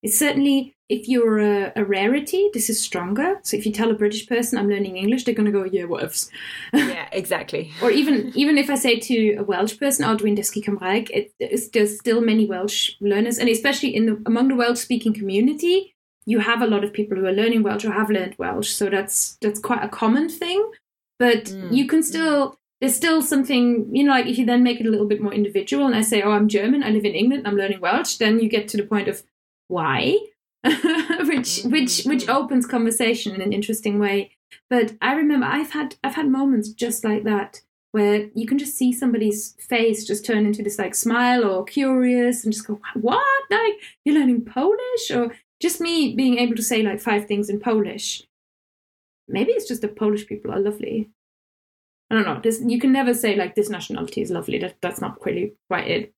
It's certainly if you're a, a rarity, this is stronger. So if you tell a British person I'm learning English, they're gonna go, yeah, whatevs. [LAUGHS] yeah exactly or even [LAUGHS] even if I say to a Welsh person, "Oh, dwi'n dysgu Cymraeg," it, it's, there's still many Welsh learners, and especially in the among the Welsh speaking community, you have a lot of people who are learning Welsh or have learned Welsh, so that's that's quite a common thing. But Mm. you can still there's still something you know, like if you then make it a little bit more individual, and I say, "Oh, I'm German, I live in England, I'm learning Welsh," then you get to the point of why, [LAUGHS] which which which Mm. opens conversation in an interesting way. But I remember I've had I've had moments just like that where you can just see somebody's face just turn into this like smile or curious and just go, What? Like you're learning Polish? Or just me being able to say like five things in Polish. Maybe it's just that Polish people are lovely. I don't know. This you can never say like this nationality is lovely. That that's not really quite it.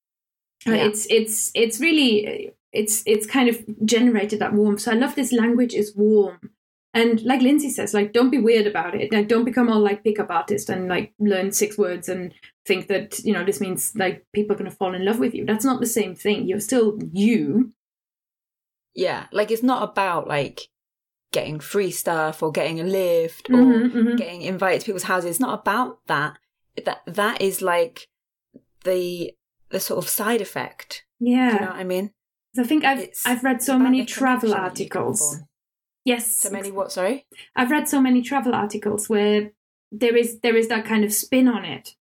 Uh, Yeah. It's it's it's really it's it's kind of generated that warmth. So I love this language is warm. And like Lindsay says, like don't be weird about it. Like don't become all like pickup artist and like learn six words and think that, you know, this means like people are gonna fall in love with you. That's not the same thing. You're still you. yeah like it's not about like getting free stuff or getting a lift or Mhm, mhm. getting invited to people's houses it's not about that that that is like the the sort of side effect do Yeah. you know what i mean I think I've It's I've read so many travel connection that you come articles. Yes. so many what sorry I've read so many travel articles where there is there is that kind of spin on it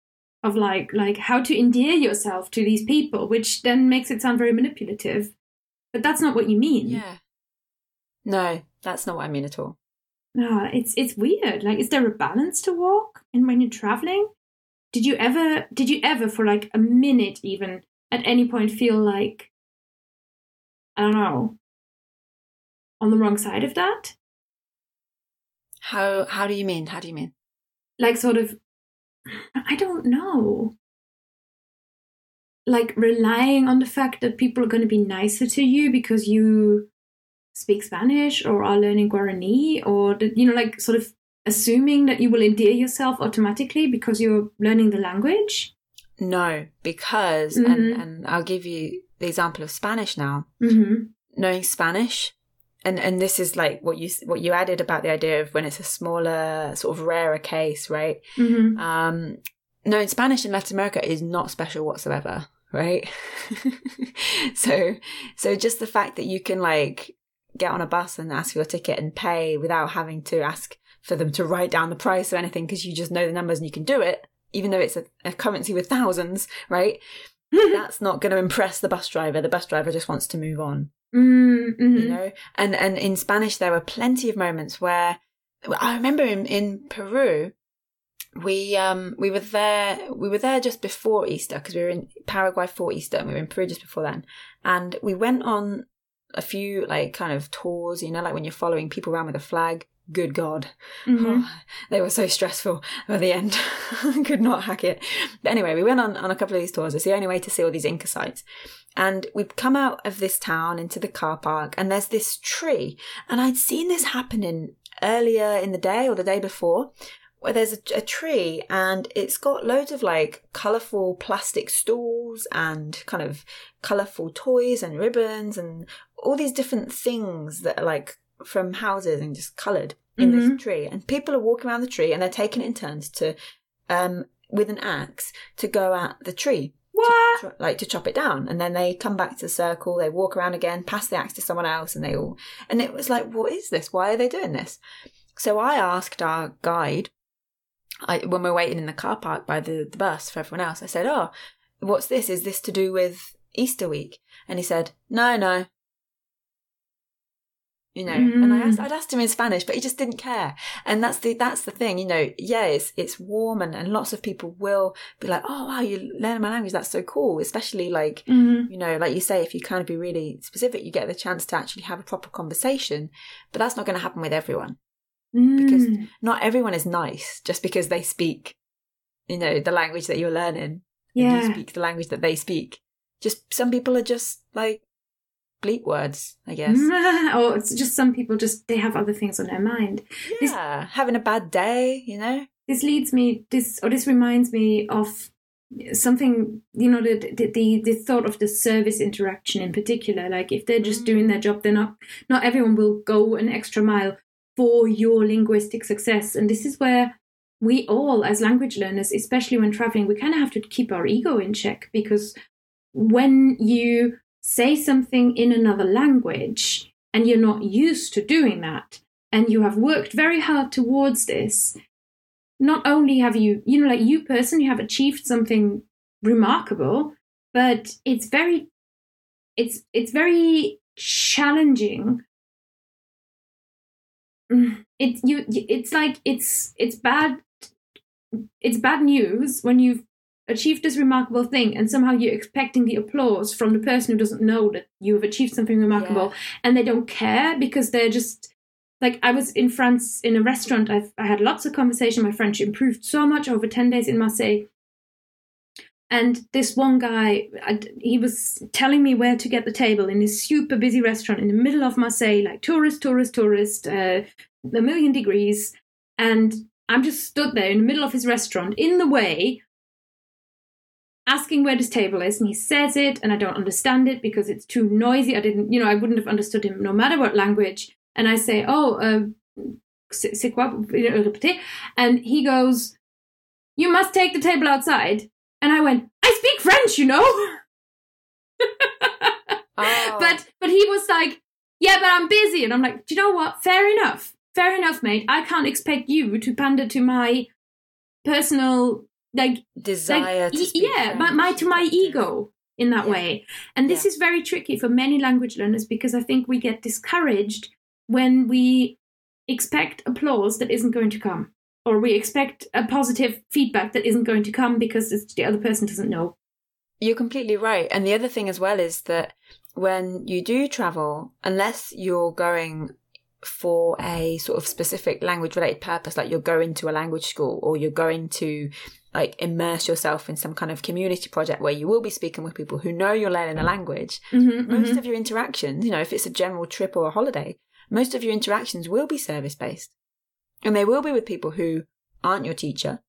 of like like how to endear yourself to these people, which then makes it sound very manipulative. But that's not what you mean. yeah no that's not what i mean at all No, it's it's weird. Like, is there a balance to walk and when you're traveling? Did you ever did you ever for like a minute even at any point feel like I don't know on the wrong side of that? how how do you mean how do you mean like sort of i don't know like relying on the fact that people are going to be nicer to you because you speak spanish or are learning guarani or you know like sort of assuming that you will endear yourself automatically because you're learning the language no because Mhm. and and i'll give you the example of spanish now mm-hmm. knowing Spanish, and and this is like what you what you added about the idea of when it's a smaller, sort of rarer case, right? Mm-hmm. Um, no, in Spanish in Latin America is not special whatsoever, right? [LAUGHS] so, so just the fact that you can like get on a bus and ask for your ticket and pay without having to ask for them to write down the price or anything because you just know the numbers and you can do it, even though it's a, a currency with thousands, right? That's not going to impress the bus driver. The bus driver just wants to move on. Mm-hmm. You know, and and in Spanish there were plenty of moments where I remember in in Peru we um we were there we were there just before Easter because we were in Paraguay for Easter and we were in Peru just before then and we went on a few like kind of tours you know like when you're following people around with a flag good god. Mhm. [LAUGHS] they were so stressful at the end. [LAUGHS] Could not hack it. But anyway we went on on a couple of these tours. It's the only way to see all these Inca sites. And we'd come out of this town into the car park and there's this tree. And I'd seen this happening earlier in the day or the day before where there's a, a tree and it's got loads of like colourful plastic stools and kind of colourful toys and ribbons and all these different things that are like from houses and just coloured in Mhm. this tree. And people are walking around the tree and they're taking it in turns to, um, with an axe to go at the tree What? tr- like to chop it down and then they come back to the circle they walk around again pass the axe to someone else and they all and it was like what is this why are they doing this so i asked our guide I, when we we're waiting in the car park by the, the bus for everyone else i said oh what's this is this to do with easter week and he said no no you know and i asked Mm. i'd asked him in spanish but he just didn't care and that's the that's the thing you know yeah it's it's warm and, and lots of people will be like oh wow you learn my language that's so cool especially like Mhm. you know, like you say, if you kind of be really specific, you get the chance to actually have a proper conversation. But that's not going to happen with everyone. Because- Mm. Not everyone is nice just because they speak, you know, the language that you're learning. And yeah. you speak the language that they speak. Just some people are just like bleep words, I [LAUGHS] guess. or it's just some people just they have other things on their mind. This- Yeah, having a bad day, you know. This leads me this or this reminds me of something you know the the the, the thought of the service interaction in particular. Like if they're just Mm. doing their job, they're not not everyone will go an extra mile for your linguistic success, and this is where. We all, as language learners, especially when traveling, we kind of have to keep our ego in check because when you say something in another language and you're not used to doing that and you have worked very hard towards this not only have you you know like you person you have achieved something remarkable but it's very it's it's very challenging. [SIGHS] It you it's like it's it's bad it's bad news when you've achieved this remarkable thing and somehow you're expecting the applause from the person who doesn't know that you have achieved something remarkable and they don't care because they're just like I was in France in a restaurant. I've, I had lots of conversation. My French improved so much over ten days in Marseille. And this one guy, I, he was telling me where to get the table in this super busy restaurant in the middle of Marseille, like tourist, tourist, tourist, uh, a million degrees. And I'm just stood there in the middle of his restaurant, in the way, asking where this table is. And he says it, and I don't understand it because it's too noisy. I didn't, you know, I wouldn't have understood him no matter what language and I say, "Oh, uh, c'est c'est quoi?" You know, répéter. And he goes, "You must take the table outside." And I went, "I speak French, you know." [LAUGHS] Oh. But but he was like, "Yeah, but I'm busy," and I'm like, "Do you know what? Fair enough, fair enough, mate. I can't expect you to pander to my personal like desire like, e- yeah my, my to my ego in that Yeah. way and this Yeah. is very tricky for many language learners because i think we get discouraged when we expect applause that isn't going to come or we expect a positive feedback that isn't going to come because it's, the other person doesn't know You're completely right. And the other thing as well is that when you do travel, unless you're going for a sort of specific language related purpose, like you're going to a language school or you're going to like immerse yourself in some kind of community project where you will be speaking with people who know you're learning the language, mm-hmm, most of your interactions, you know, if it's a general trip or a holiday, most of your interactions will be service based. And they will be with people who aren't your teacher,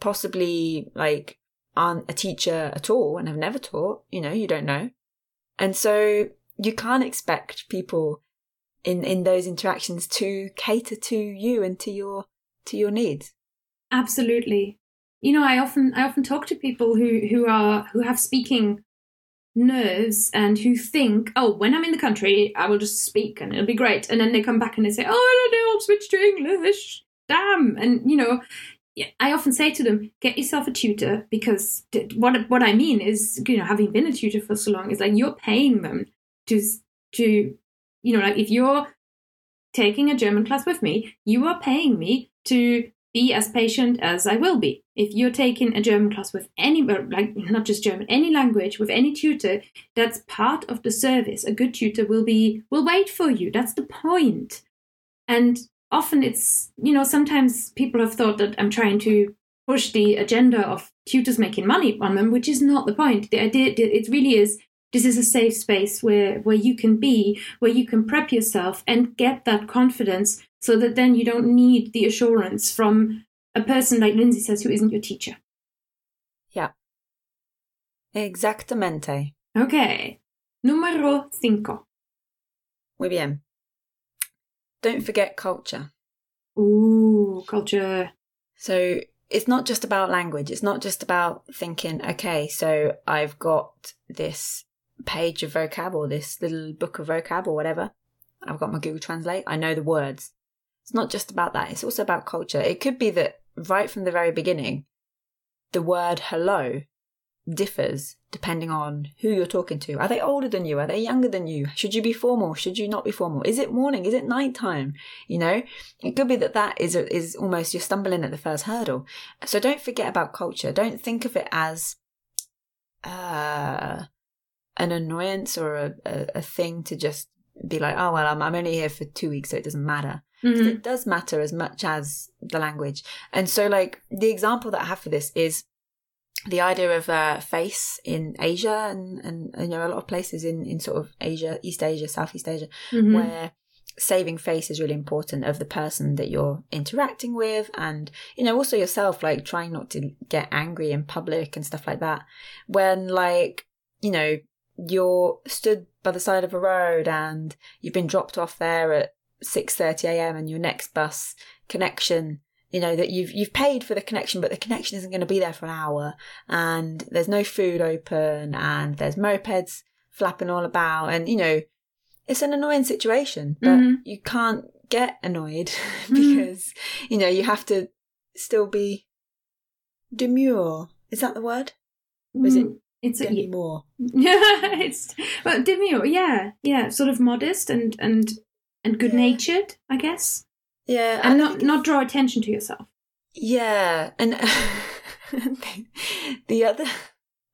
possibly like aren't a teacher at all and have never taught, you know, you don't know. And so you can't expect people in, in those interactions to cater to you and to your to your needs. absolutely you know, I often I often talk to people who who are who have speaking nerves and who think, oh, when I'm in the country, I will just speak and it'll be great. And then they come back and they say, oh, I don't know, I'll switch to English. Damn. And, you know, I often say to them, get yourself a tutor because what what I mean is, you know, having been a tutor for so long is like you're paying them to to, you know, like if you're taking a German class with me, you are paying me to be as patient as I will be. If you're taking a German class with any, like not just German, any language with any tutor, that's part of the service. A good tutor will be will wait for you. That's the point. And often it's you know sometimes people have thought that I'm trying to push the agenda of tutors making money on them, which is not the point. The idea it really is this is a safe space where where you can be, where you can prep yourself and get that confidence so that then you don't need the assurance from a person like Lindsay says who isn't your teacher. Yeah. Exactamente. Okay. Número cinco. Muy bien. Don't forget culture. Ooh, culture. So it's not just about language. It's not just about thinking, okay, so I've got this page of vocab or this little book of vocab or whatever. I've got my Google Translate. I know the words. It's not just about that, it's also about culture. It could be that right from the very beginning, the word hello differs depending on who you're talking to. Are they older than you? Are they younger than you? Should you be formal? Should you not be formal? Is it morning? Is it nighttime? You know, it could be that that is is almost you're stumbling at the first hurdle. So don't forget about culture. Don't think of it as uh, an annoyance or a, a, a thing to just be like, oh well, I'm I'm only here for two weeks, so it doesn't matter. Mm-hmm. It does matter as much as the language. And so, like, the example that I have for this is the idea of uh, face in Asia and, and, you know, a lot of places in, in sort of Asia, East Asia, Southeast Asia, mm-hmm. where saving face is really important of the person that you're interacting with and you know also yourself like trying not to get angry in public and stuff like that when like you know you're stood by the side of a road and you've been dropped off there at 6:30 a.m. and your next bus connection you know that you've you've paid for the connection but the connection isn't going to be there for an hour and there's no food open and there's mopeds flapping all about and you know it's an annoying situation but mm-hmm. you can't get annoyed [LAUGHS] because mm-hmm. you know you have to still be demure is that the word or is it mm, it's demure yeah [LAUGHS] it's well demure yeah yeah sort of modest and and and good natured, I guess. Yeah, and not not draw attention to yourself. Yeah, and [LAUGHS] the other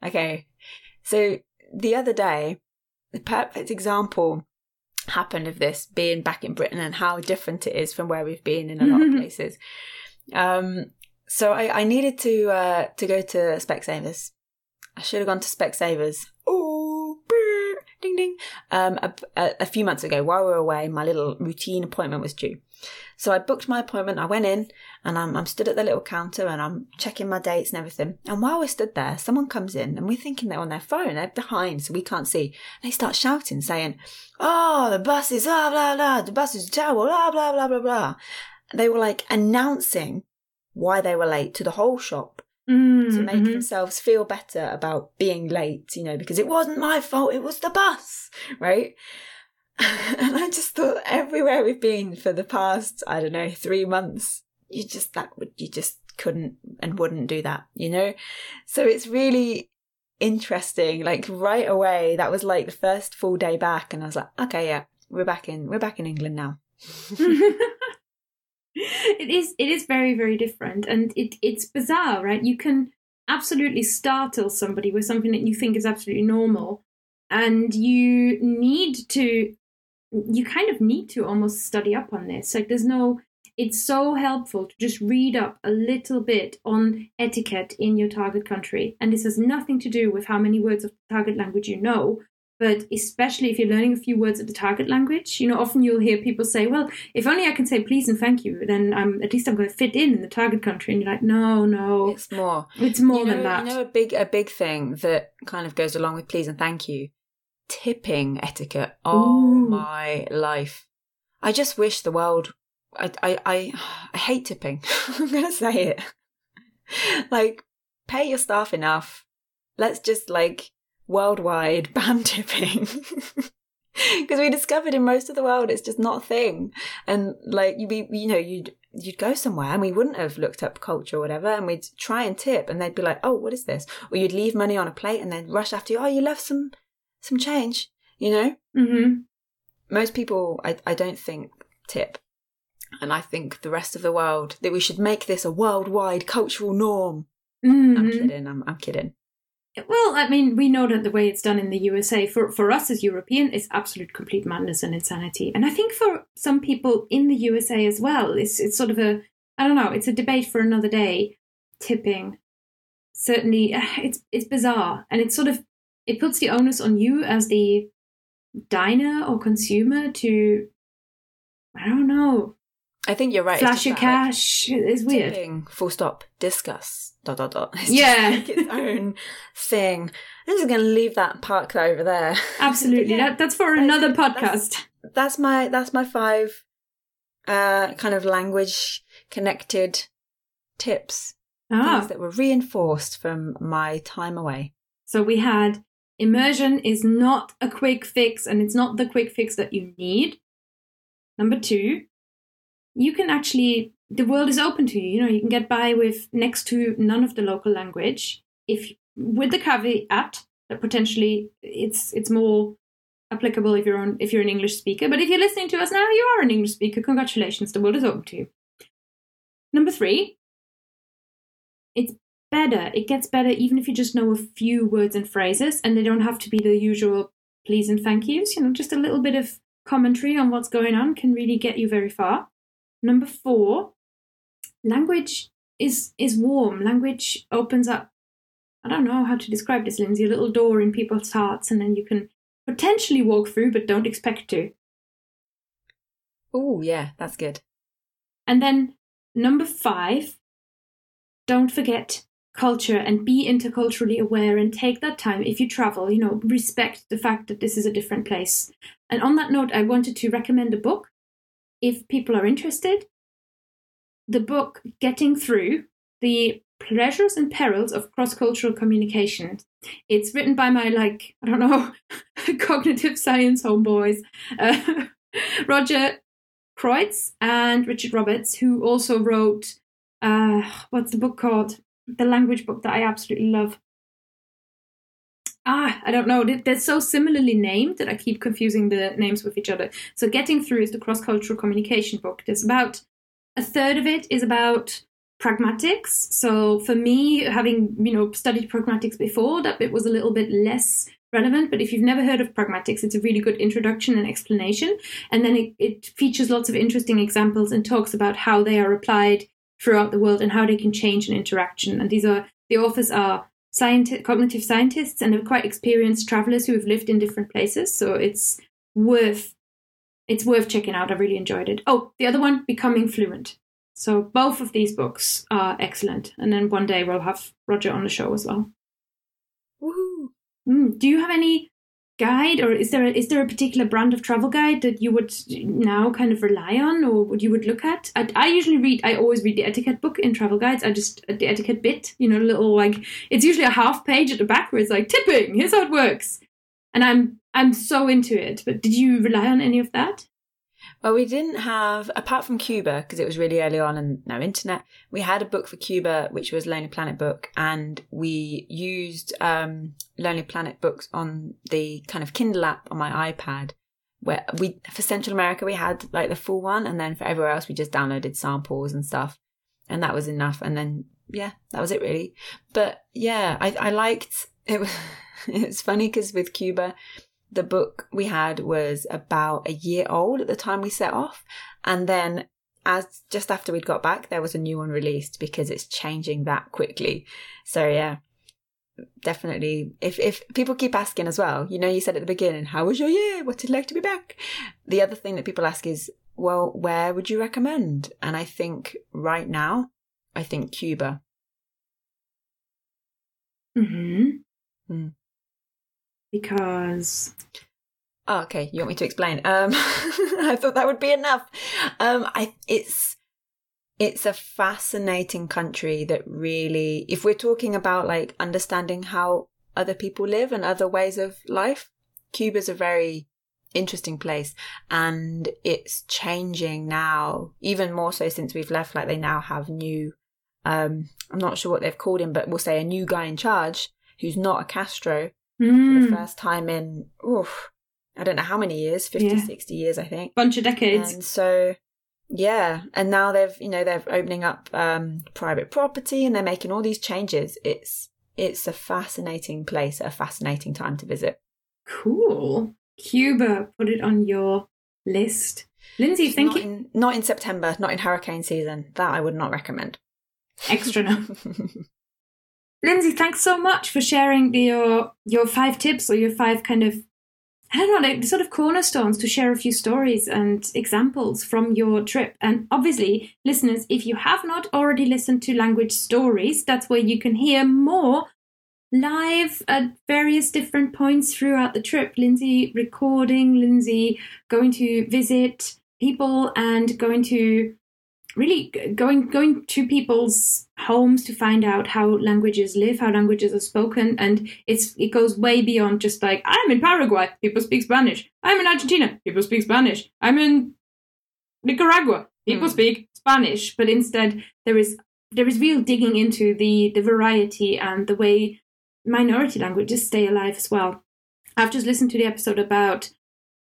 okay, so the other day, the perfect example happened of this being back in Britain and how different it is from where we've been in a lot of [LAUGHS] places. Um, so I, I needed to uh, to go to Specsavers. I should have gone to Specsavers. Ding ding. Um, a, a, a, few months ago, while we were away, my little routine appointment was due. So I booked my appointment. I went in and I'm, I'm stood at the little counter and I'm checking my dates and everything. And while we're stood there, someone comes in and we're thinking they're on their phone. They're behind, so we can't see. They start shouting, saying, "Oh, the bus is blah blah blah. The bus is terrible. Blah blah blah blah blah." They were like announcing why they were late to the whole shop mm, to make mm-hmm. themselves feel better about being late, you know, because it wasn't my fault, it was the bus, right? [LAUGHS] and I just thought everywhere we've been for the past, I don't know, three months, you just that would you just couldn't and wouldn't do that, you know? So it's really interesting. Like right away, that was like the first full day back, and I was like, okay, yeah, we're back in we're back in England now. [LAUGHS] [LAUGHS] it is it is very very different and it it's bizarre right? You can absolutely startle somebody with something that you think is absolutely normal and you need to you kind of need to almost study up on this. Like there's no it's so helpful to just read up a little bit on etiquette in your target country and this has nothing to do with how many words of target language you know but especially if you're learning a few words of the target language, you know, often you'll hear people say, "Well, if only I can say please and thank you, then I'm at least I'm going to fit in in the target country." And you're like, "No, no, it's more. It's more you know, than that." You know, a big a big thing that kind of goes along with please and thank you, tipping etiquette. Oh Ooh. my life! I just wish the world. I I I, I hate tipping. [LAUGHS] I'm going to say it. [LAUGHS] like, pay your staff enough. Let's just like worldwide [LAUGHS] ban tipping. [LAUGHS] Because we discovered in most of the world it's just not a thing, and like you be, you know, you'd you'd go somewhere and we wouldn't have looked up culture or whatever, and we'd try and tip, and they'd be like, "Oh, what is this?" Or you'd leave money on a plate and then rush after you. Oh, you left some some change, you know. Mm-hmm. Most people, I I don't think tip, and I think the rest of the world that we should make this a worldwide cultural norm. Mm-hmm. I'm kidding. I'm I'm kidding. Well, I mean, we know that the way it's done in the USA, for, for us as European, is absolute complete madness and insanity. And I think for some people in the USA as well, it's it's sort of a I don't know, it's a debate for another day. Tipping, certainly, [SIGHS] it's it's bizarre, and it's sort of it puts the onus on you as the diner or consumer to I don't know. I think you're right. Flash your cash. Like, it's weird. Tipping, full stop. Discuss dot dot dot. [LAUGHS] It's yeah, like its own thing. I'm just going to leave that park over there. [LAUGHS] Absolutely, yeah, that, that's for another that's, podcast. That's, that's, my that's my five uh, kind of language connected tips. Ah. Things that were reinforced from my time away. So we had immersion is not a quick fix, and it's not the quick fix that you need. Number two, you can actually the world is open to you. You know, you can get by with next to none of the local language if with the caveat that potentially it's it's more applicable if you're on if you're an English speaker. But if you're listening to us now, you are an English speaker. Congratulations, the world is open to you. Number three, it's better. It gets better even if you just know a few words and phrases, and they don't have to be the usual please and thank yous. You know, just a little bit of commentary on what's going on can really get you very far. Number four, language is is warm. Language opens up. I don't know how to describe this, Lindsay. A little door in people's hearts, and then you can potentially walk through, but don't expect to. Oh yeah, that's good. And then number five, don't forget culture and be interculturally aware and take that time if you travel you know respect the fact that this is a different place and on that note i wanted to recommend a book if people are interested the book Getting Through the Pleasures and Perils of Cross Cultural Communication. It's written by my, like, I don't know, [LAUGHS] cognitive science homeboys, uh, [LAUGHS] Roger Kreuz and Richard Roberts, who also wrote, uh, what's the book called? The language book that I absolutely love. Ah, I don't know. They're so similarly named that I keep confusing the names with each other. So, Getting Through is the cross cultural communication book. There's about a third of it is about pragmatics. So for me, having you know studied pragmatics before, that bit was a little bit less relevant. But if you've never heard of pragmatics, it's a really good introduction and explanation. And then it, it features lots of interesting examples and talks about how they are applied throughout the world and how they can change an interaction. And these are the authors are cognitive scientists and are quite experienced travelers who have lived in different places. So it's worth it's worth checking out. I really enjoyed it. Oh, the other one, Becoming Fluent. So both of these books are excellent. And then one day we'll have Roger on the show as well. Woohoo! Mm, do you have any guide, or is there a, is there a particular brand of travel guide that you would now kind of rely on, or what you would look at? I, I usually read. I always read the etiquette book in travel guides. I just uh, the etiquette bit, you know, little like it's usually a half page at the back where it's like tipping. Here's how it works, and I'm I'm so into it. But did you rely on any of that? Well, we didn't have, apart from Cuba, because it was really early on and no internet, we had a book for Cuba, which was Lonely Planet book, and we used um, Lonely Planet books on the kind of Kindle app on my iPad. Where we, for Central America, we had like the full one, and then for everywhere else, we just downloaded samples and stuff, and that was enough. And then, yeah, that was it really. But yeah, I, I liked it. Was, [LAUGHS] it's funny because with Cuba, the book we had was about a year old at the time we set off. And then as just after we'd got back, there was a new one released because it's changing that quickly. So yeah, definitely. If if people keep asking as well, you know, you said at the beginning, "How was your year? What's it like to be back?" The other thing that people ask is, "Well, where would you recommend?" And I think right now, I think Cuba. Hmm. Mm because oh, okay you want me to explain um [LAUGHS] i thought that would be enough um i it's it's a fascinating country that really, if we're talking about like understanding how other people live and other ways of life, Cuba's a very interesting place and it's changing now, even more so since we've left. Like they now have new, um, I'm not sure what they've called him, but we'll say a new guy in charge who's not a Castro Mm. for the first time in, oof, I don't know how many years, 50, Yeah. 60 years, I think. Bunch of decades. And so, yeah, and now they've, you know, they're opening up um, private property and they're making all these changes. It's it's a fascinating place, a fascinating time to visit. Cool. Cuba, put it on your list. Lindsay, thank not you. In, not in September, not in hurricane season. That I would not recommend. Extra now. [LAUGHS] Lindsay, thanks so much for sharing your your five tips or your five kind of I don't know, like sort of cornerstones to share a few stories and examples from your trip. And obviously, listeners, if you have not already listened to language stories, that's where you can hear more live at various different points throughout the trip. Lindsay recording, Lindsay going to visit people and going to really going going to people's homes to find out how languages live, how languages are spoken, and it's it goes way beyond just like I'm in Paraguay, people speak Spanish. I'm in Argentina, people speak Spanish. I'm in Nicaragua, people Hmm. speak Spanish. But instead, there is there is real digging into the the variety and the way minority languages stay alive as well. I've just listened to the episode about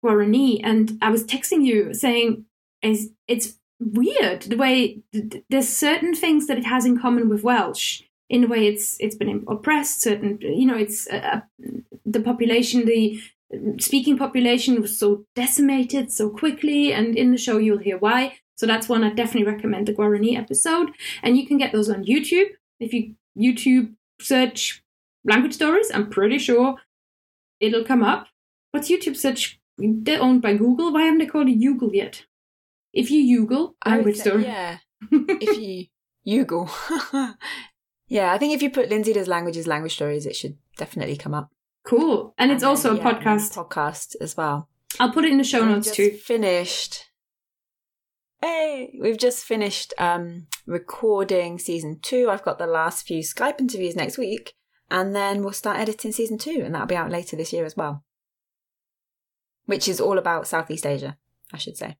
Guarani, and I was texting you saying it's, it's weird the way th- th- there's certain things that it has in common with Welsh. In a way, it's it's been oppressed. Certain, you know, it's uh, the population, the speaking population was so decimated so quickly, and in the show you'll hear why. So that's one I definitely recommend the Guarani episode, and you can get those on YouTube if you YouTube search language stories. I'm pretty sure it'll come up. What's YouTube search? They're owned by Google. Why haven't they called it Google yet? If you Google I would story, Yeah, if you [LAUGHS] Google. [LAUGHS] yeah, I think if you put Lindsay does languages, language stories, it should definitely come up. cool. And it's then, also a yeah, podcast. Podcast as well. I'll put it in the show And notes just too. Finished. Hey, we've just finished um, recording season two. I've got the last few Skype interviews next week, and then we'll start editing season two, and that'll be out later this year as well. Which is all about Southeast Asia, I should say.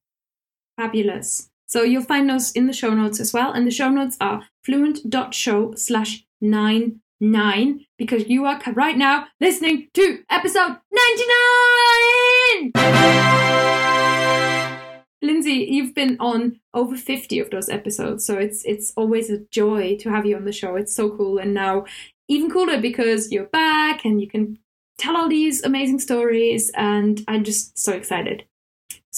Fabulous. So you'll find those in the show notes as well. And the show notes are fluent.show slash nine nine because you are right now listening to episode 99! Lindsay, you've been on over 50 of those episodes, so it's it's always a joy to have you on the show. It's so cool. And now even cooler because you're back and you can tell all these amazing stories and I'm just so excited.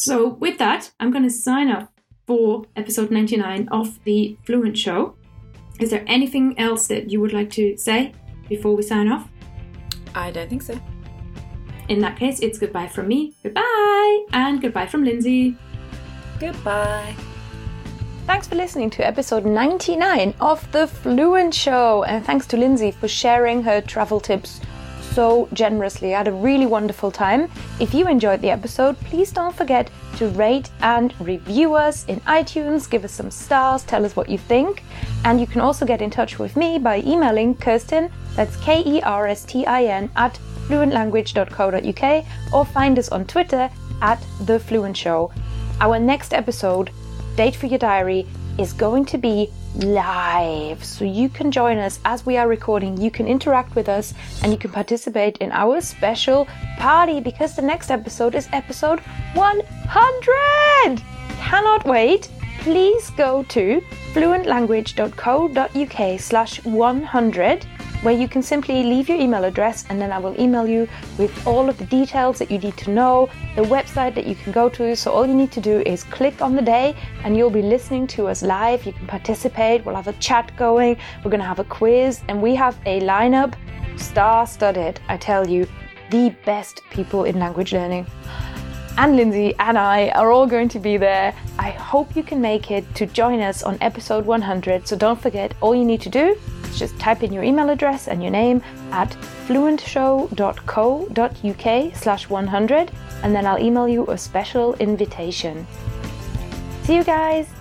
So, with that, I'm going to sign off for episode 99 of the Fluent Show. Is there anything else that you would like to say before we sign off? I don't think so. In that case, it's goodbye from me, goodbye, and goodbye from Lindsay. Goodbye. Thanks for listening to episode 99 of The Fluent Show, and thanks to Lindsay for sharing her travel tips so generously. I had a really wonderful time. If you enjoyed the episode, please don't forget to rate and review us in iTunes, give us some stars, tell us what you think. And you can also get in touch with me by emailing Kerstin, that's K E R S T I N, at fluentlanguage.co.uk, or find us on Twitter at The Fluent Show. Our next episode date for your diary is going to be live. So you can join us as we are recording. You can interact with us and you can participate in our special party because the next episode is episode 100. Cannot wait. Please go to fluentlanguage.co.uk slash 100 where you can simply leave your email address and then I will email you with all of the details that you need to know, the website that you can go to. So all you need to do is click on the day and you'll be listening to us live. You can participate, we'll have a chat going, we're going to have a quiz, and we have a lineup star studded, I tell you, the best people in language learning and Lindsay and I are all going to be there. I hope you can make it to join us on episode 100. So don't forget, all you need to do is just type in your email address and your name at fluentshow.co.uk slash 100 and then I'll email you a special invitation. See you guys!